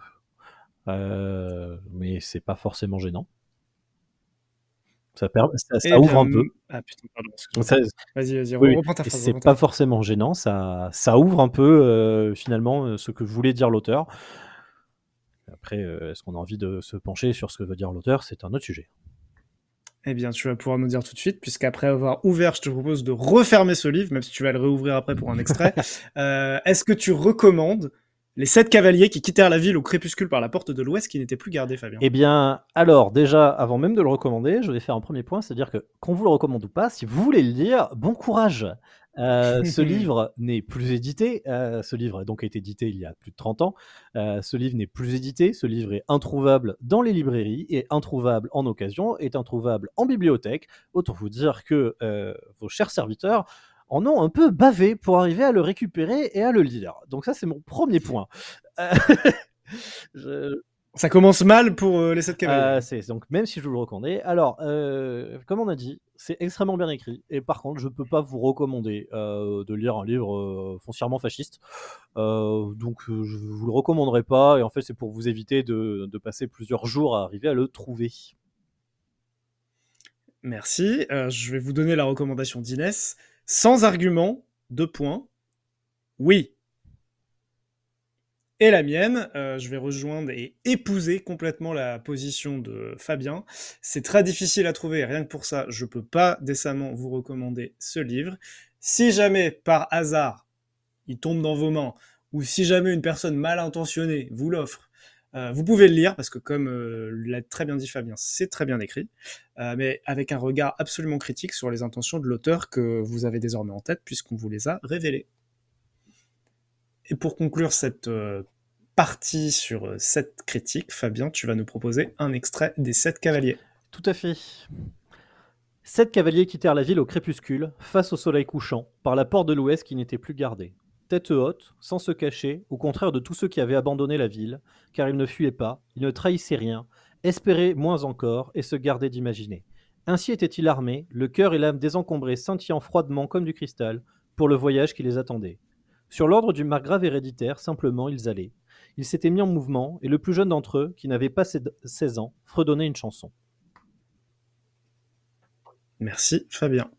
mais c'est pas forcément gênant. Ça, ça, ouvre un peu. Ah putain, pardon. Vas-y, vas-y, reprends ta phrase. C'est pas forcément gênant, ça, ça ouvre un peu euh, finalement euh, ce que voulait dire l'auteur. Après, euh, est-ce qu'on a envie de se pencher sur ce que veut dire l'auteur? C'est un autre sujet. Eh bien, tu vas pouvoir nous dire tout de suite, puisqu'après avoir ouvert, je te propose de refermer ce livre, même si tu vas le réouvrir après pour un extrait. est-ce que tu recommandes les sept cavaliers qui quittèrent la ville au crépuscule par la porte de l'ouest qui n'étaient plus gardés, Fabien Eh bien, alors, déjà, avant même de le recommander, je vais faire un premier point, c'est-à-dire que, qu'on vous le recommande ou pas, si vous voulez le lire, bon courage euh, ce livre n'est plus édité. Euh, ce livre a donc été édité il y a plus de 30 ans. Euh, ce livre n'est plus édité. Ce livre est introuvable dans les librairies et introuvable en occasion, est introuvable en bibliothèque. Autant vous dire que vos chers serviteurs en ont un peu bavé pour arriver à le récupérer et à le lire. Donc ça, c'est mon premier point. Ça commence mal pour euh, les 7 cavaliers. Euh, donc même si je vous le recommande. Alors, euh, comme on a dit, c'est extrêmement bien écrit. Et par contre, je ne peux pas vous recommander de lire un livre foncièrement fasciste. donc je ne vous le recommanderai pas. Et en fait, c'est pour vous éviter de, de, passer plusieurs jours à arriver à le trouver. Merci. je vais vous donner la recommandation d'Inès. Sans argument, deux points. Oui. Et la mienne, euh, je vais rejoindre et épouser complètement la position de Fabien. C'est très difficile à trouver, rien que pour ça, je peux pas décemment vous recommander ce livre. Si jamais, par hasard, il tombe dans vos mains, ou si jamais une personne mal intentionnée vous l'offre, euh, vous pouvez le lire parce que comme euh, l'a très bien dit Fabien, c'est très bien écrit, euh, mais avec un regard absolument critique sur les intentions de l'auteur que vous avez désormais en tête puisqu'on vous les a révélées. Et pour conclure cette partie sur cette critique, Fabien, tu vas nous proposer un extrait des Sept Cavaliers. Tout à fait. Sept cavaliers quittèrent la ville au crépuscule, face au soleil couchant, par la porte de l'ouest qui n'était plus gardée tête haute, sans se cacher, au contraire de tous ceux qui avaient abandonné la ville, car ils ne fuyaient pas, ils ne trahissaient rien, espéraient moins encore et se gardaient d'imaginer. Ainsi était-il armé, le cœur et l'âme désencombrés scintillant froidement comme du cristal, pour le voyage qui les attendait. Sur l'ordre du margrave héréditaire, simplement, ils allaient. Ils s'étaient mis en mouvement, et le plus jeune d'entre eux, qui n'avait pas 16 ans, fredonnait une chanson. Merci Fabien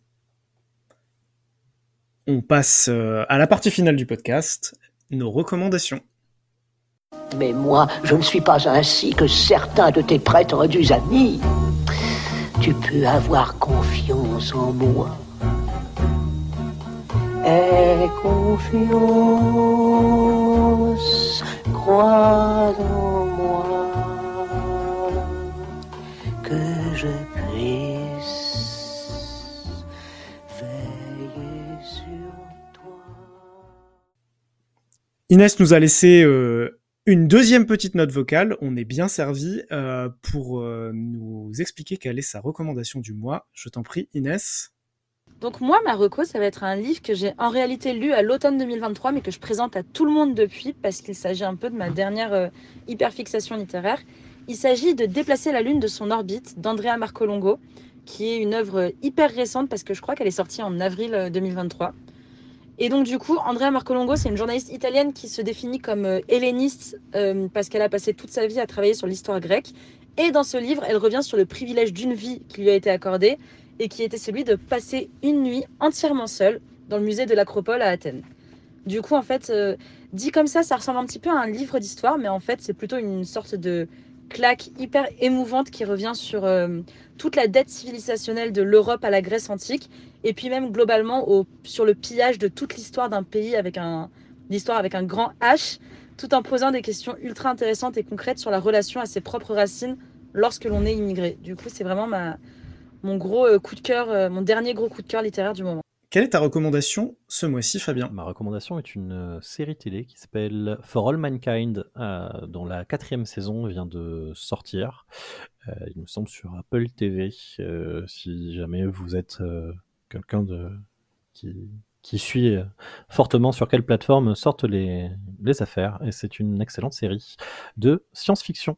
on passe euh, à la partie finale du podcast, nos recommandations. Mais moi, je ne suis pas ainsi que certains de tes prétendus amis. Tu peux avoir confiance en moi. Aie confiance, crois en Inès nous a laissé euh, une deuxième petite note vocale. On est bien servi euh, pour euh, nous expliquer quelle est sa recommandation du mois. Je t'en prie, Inès. Donc moi, ma reco, ça va être un livre que j'ai en réalité lu à l'automne 2023, mais que je présente à tout le monde depuis, parce qu'il s'agit un peu de ma dernière hyperfixation littéraire. Il s'agit de Déplacer la Lune de son orbite d'Andrea Marcolongo, qui est une œuvre hyper récente, parce que je crois qu'elle est sortie en avril 2023. Et donc, du coup, Andrea Marcolongo, c'est une journaliste italienne qui se définit comme euh, helléniste euh, parce qu'elle a passé toute sa vie à travailler sur l'histoire grecque. Et dans ce livre, elle revient sur le privilège d'une vie qui lui a été accordée et qui était celui de passer une nuit entièrement seule dans le musée de l'Acropole à Athènes. Du coup, en fait, euh, dit comme ça, ça ressemble un petit peu à un livre d'histoire, mais en fait, c'est plutôt une sorte de claque hyper émouvante qui revient sur toute la dette civilisationnelle de l'Europe à la Grèce antique et puis même globalement au, sur le pillage de toute l'histoire d'un pays avec un l'histoire avec un grand H, tout en posant des questions ultra intéressantes et concrètes sur la relation à ses propres racines lorsque l'on est immigré. Du coup, c'est vraiment ma, mon gros euh, coup de cœur, euh, mon dernier gros coup de cœur littéraire du moment. Quelle est ta recommandation ce mois-ci, Fabien? Ma recommandation est une euh, série télé qui s'appelle For All Mankind, euh, dont la quatrième saison vient de sortir. Euh, il me semble sur Apple TV. euh, si jamais vous êtes euh, quelqu'un de qui, qui suit euh, fortement sur quelle plateforme sortent les, les affaires. Et c'est une excellente série de science-fiction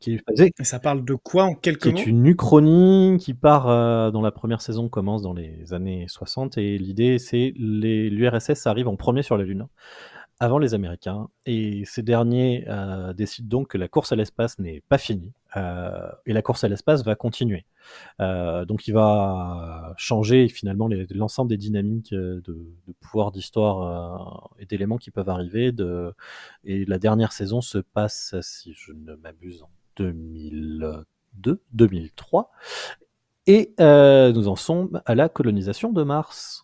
qui est basée Et ça parle de quoi en quelques mots est une uchronie qui part euh, dans la première saison commence dans les années 60 et l'idée c'est les l'URSS arrive en premier sur la Lune avant les Américains et ces derniers euh, décident donc que la course à l'espace n'est pas finie euh, et la course à l'espace va continuer. Euh, donc il va changer finalement l'ensemble des dynamiques de, pouvoir d'histoire et d'éléments qui peuvent arriver. Et la dernière saison se passe, si je ne m'abuse, en 2002, 2003. Et nous en sommes à la colonisation de Mars.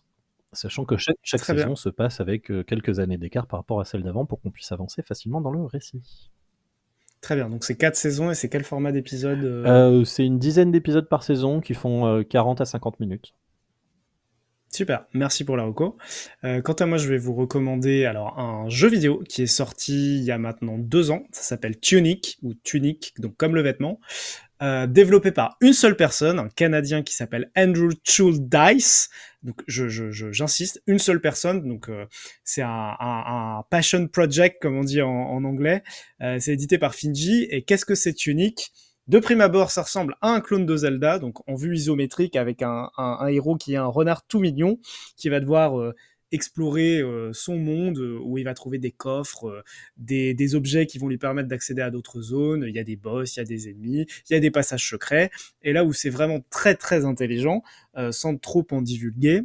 Sachant que chaque, saison bien. se passe avec euh, quelques années d'écart par rapport à celle d'avant pour qu'on puisse avancer facilement dans le récit. Très bien, donc c'est quatre saisons et c'est quel format d'épisode euh, Euh, c'est une dizaine d'épisodes par saison qui font euh, 40 à 50 minutes. Super, merci pour la reco. Euh, quant à moi, je vais vous recommander alors un jeu vidéo qui est sorti il y a maintenant deux ans. Ça s'appelle Tunic ou Tunic, donc comme le vêtement, euh, développé par une seule personne, un Canadien qui s'appelle Andrew Dice. Donc, j'insiste, une seule personne. Donc, euh, c'est un, un, un passion project, comme on dit en, en anglais. Euh, c'est édité par Finji. Et qu'est-ce que c'est Tunic de prime abord, ça ressemble à un clone de Zelda, donc en vue isométrique avec un, un- un héros qui est un renard tout mignon, qui va devoir euh, explorer euh, son monde, euh, où il va trouver des coffres, euh, des, objets qui vont lui permettre d'accéder à d'autres zones. Il y a des boss, il y a des ennemis, il y a des passages secrets. Et là où c'est vraiment très très intelligent, sans trop en divulguer,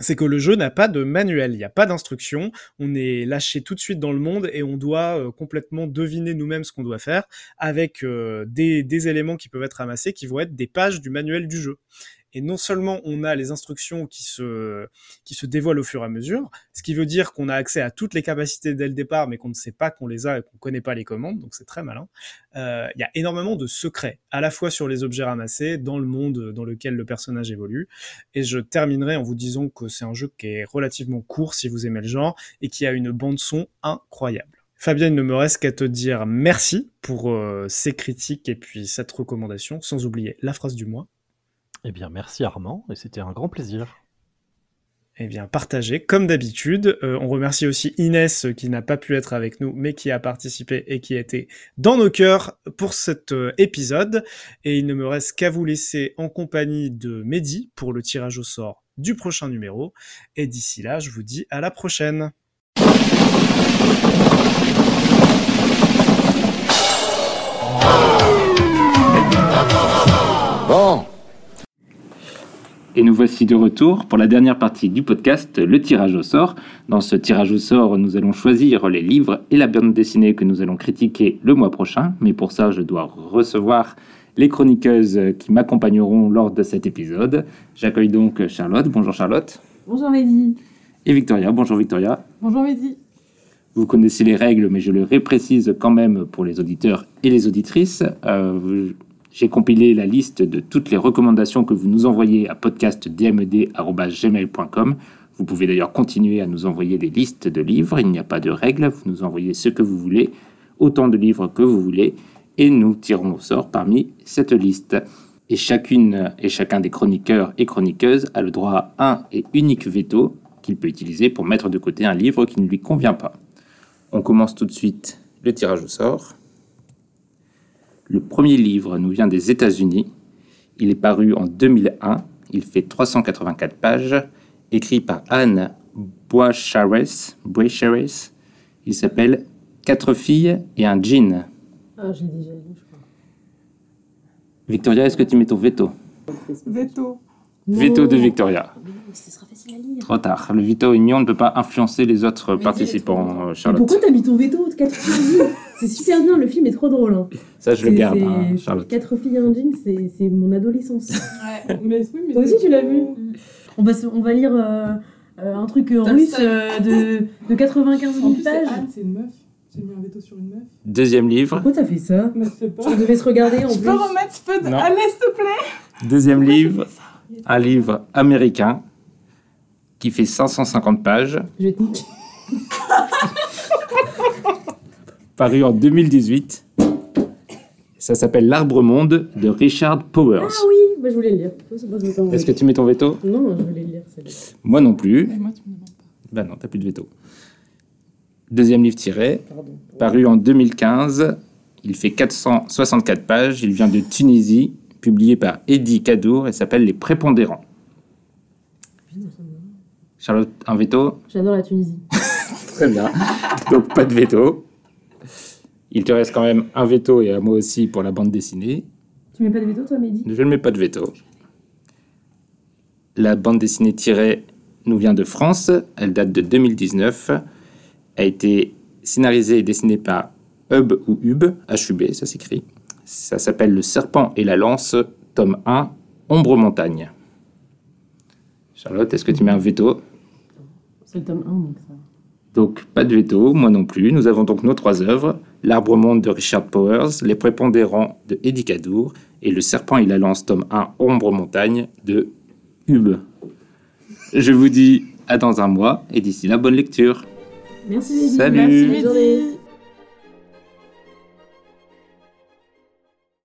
c'est que le jeu n'a pas de manuel, il n'y a pas d'instruction, on est lâché tout de suite dans le monde et on doit complètement deviner nous-mêmes ce qu'on doit faire avec des, des éléments qui peuvent être amassés qui vont être des pages du manuel du jeu. Et non seulement on a les instructions qui se, qui se dévoilent au fur et à mesure, ce qui veut dire qu'on a accès à toutes les capacités dès le départ, mais qu'on ne sait pas qu'on les a et qu'on ne connaît pas les commandes, donc c'est très malin. Euh, Il y a énormément de secrets, à la fois sur les objets ramassés, dans le monde dans lequel le personnage évolue. Et je terminerai en vous disant que c'est un jeu qui est relativement court si vous aimez le genre, et qui a une bande son incroyable. Fabien, il ne me reste qu'à te dire merci pour euh, ces critiques et puis cette recommandation, sans oublier la phrase du mois. Eh bien, merci Armand, et c'était un grand plaisir. Eh bien, partagé, comme d'habitude. Euh, on remercie aussi Inès, euh, qui n'a pas pu être avec nous, mais qui a participé et qui a été dans nos cœurs pour cet euh, épisode. Et il ne me reste qu'à vous laisser en compagnie de Mehdi pour le tirage au sort du prochain numéro. Et d'ici là, je vous dis à la prochaine. Bon, Et nous voici de retour pour la dernière partie du podcast, le tirage au sort. Dans ce tirage au sort, nous allons choisir les livres et la bande dessinée que nous allons critiquer le mois prochain. Mais pour ça, je dois recevoir les chroniqueuses qui m'accompagneront lors de cet épisode. J'accueille donc Charlotte. Bonjour Charlotte. Bonjour Mehdi. Et Victoria. Bonjour Victoria. Bonjour Mehdi. Vous connaissez les règles, mais je le réprécise quand même pour les auditeurs et les auditrices. Euh, J'ai compilé la liste de toutes les recommandations que vous nous envoyez à podcastdmed.gmail.com. Vous pouvez d'ailleurs continuer à nous envoyer des listes de livres. Il n'y a pas de règles. Vous nous envoyez ce que vous voulez, autant de livres que vous voulez, et nous tirons au sort parmi cette liste. Et chacune et chacun des chroniqueurs et chroniqueuses a le droit à un et unique veto qu'il peut utiliser pour mettre de côté un livre qui ne lui convient pas. On commence tout de suite le tirage au sort. Le premier livre nous vient des États-Unis. Il est paru en 2001. Il fait 384 pages, écrit par Anne Boischares. Boischares. Il s'appelle Quatre filles et un jean. Ah, j'ai déjà lu, je crois. Victoria, est-ce que tu mets ton veto? Veto. Veto de Victoria. Ce sera facile à lire. Trop tard. Le veto union ne peut pas influencer les autres Mais participants, euh, Mais Charlotte. pourquoi t'as mis ton veto de 4 filles C'est super bien, le film est trop drôle. Hein. Ça, je le garde, hein, Charlotte. 4 filles en jean, c'est mon adolescence. Ouais, mais oui, mais Toi aussi, tu l'as vu on va, se- on va lire euh, euh, un truc euh, russe euh, de, de 95 En 000 plus, c'est pages. C'est une meuf. J'ai mis un veto sur une meuf. Deuxième livre. Pourquoi t'as fait ça Mais je sais pas. On devait se regarder en Je plus. peux remettre, je peux. Non. Allez, s'il te plaît. Deuxième livre. Un livre américain. qui fait 550 pages, Je vais te niquer. paru en 2018. Ça s'appelle L'Arbre Monde de Richard Powers. Ah oui, bah, je voulais le lire. Est-ce que tu mets ton veto? Non, je voulais le lire. Moi non plus. Et moi, tu me demandes pas. Bah non, t'as plus de veto. Deuxième livre tiré, Pardon. paru en 2015. Il fait 464 pages. Il vient de Tunisie, publié par Eddie Kadour et s'appelle Les Prépondérants. Charlotte, un veto? J'adore la Tunisie. Très bien. Donc pas de veto. Il te reste quand même un veto et à moi aussi pour la bande dessinée. Tu mets pas de veto, toi, Mehdi? Je ne mets pas de veto. La bande dessinée tirée nous vient de France. Elle date de 2019. A été scénarisée et dessinée par Hub ou Hub, H-U-B, ça s'écrit. Ça s'appelle Le Serpent et la Lance, tome 1, Ombre Montagne. Charlotte, est-ce que tu mets un veto? C'est le tome 1, donc ça. Donc, pas de veto, moi non plus. Nous avons donc nos trois œuvres L'Arbre Monde de Richard Powers, Les Prépondérants de Eddie Kadour et Le Serpent et la Lance, tome 1, Ombre Montagne de Hub. Je vous dis à dans un mois et d'ici là, bonne lecture. Merci. Salut. Merci,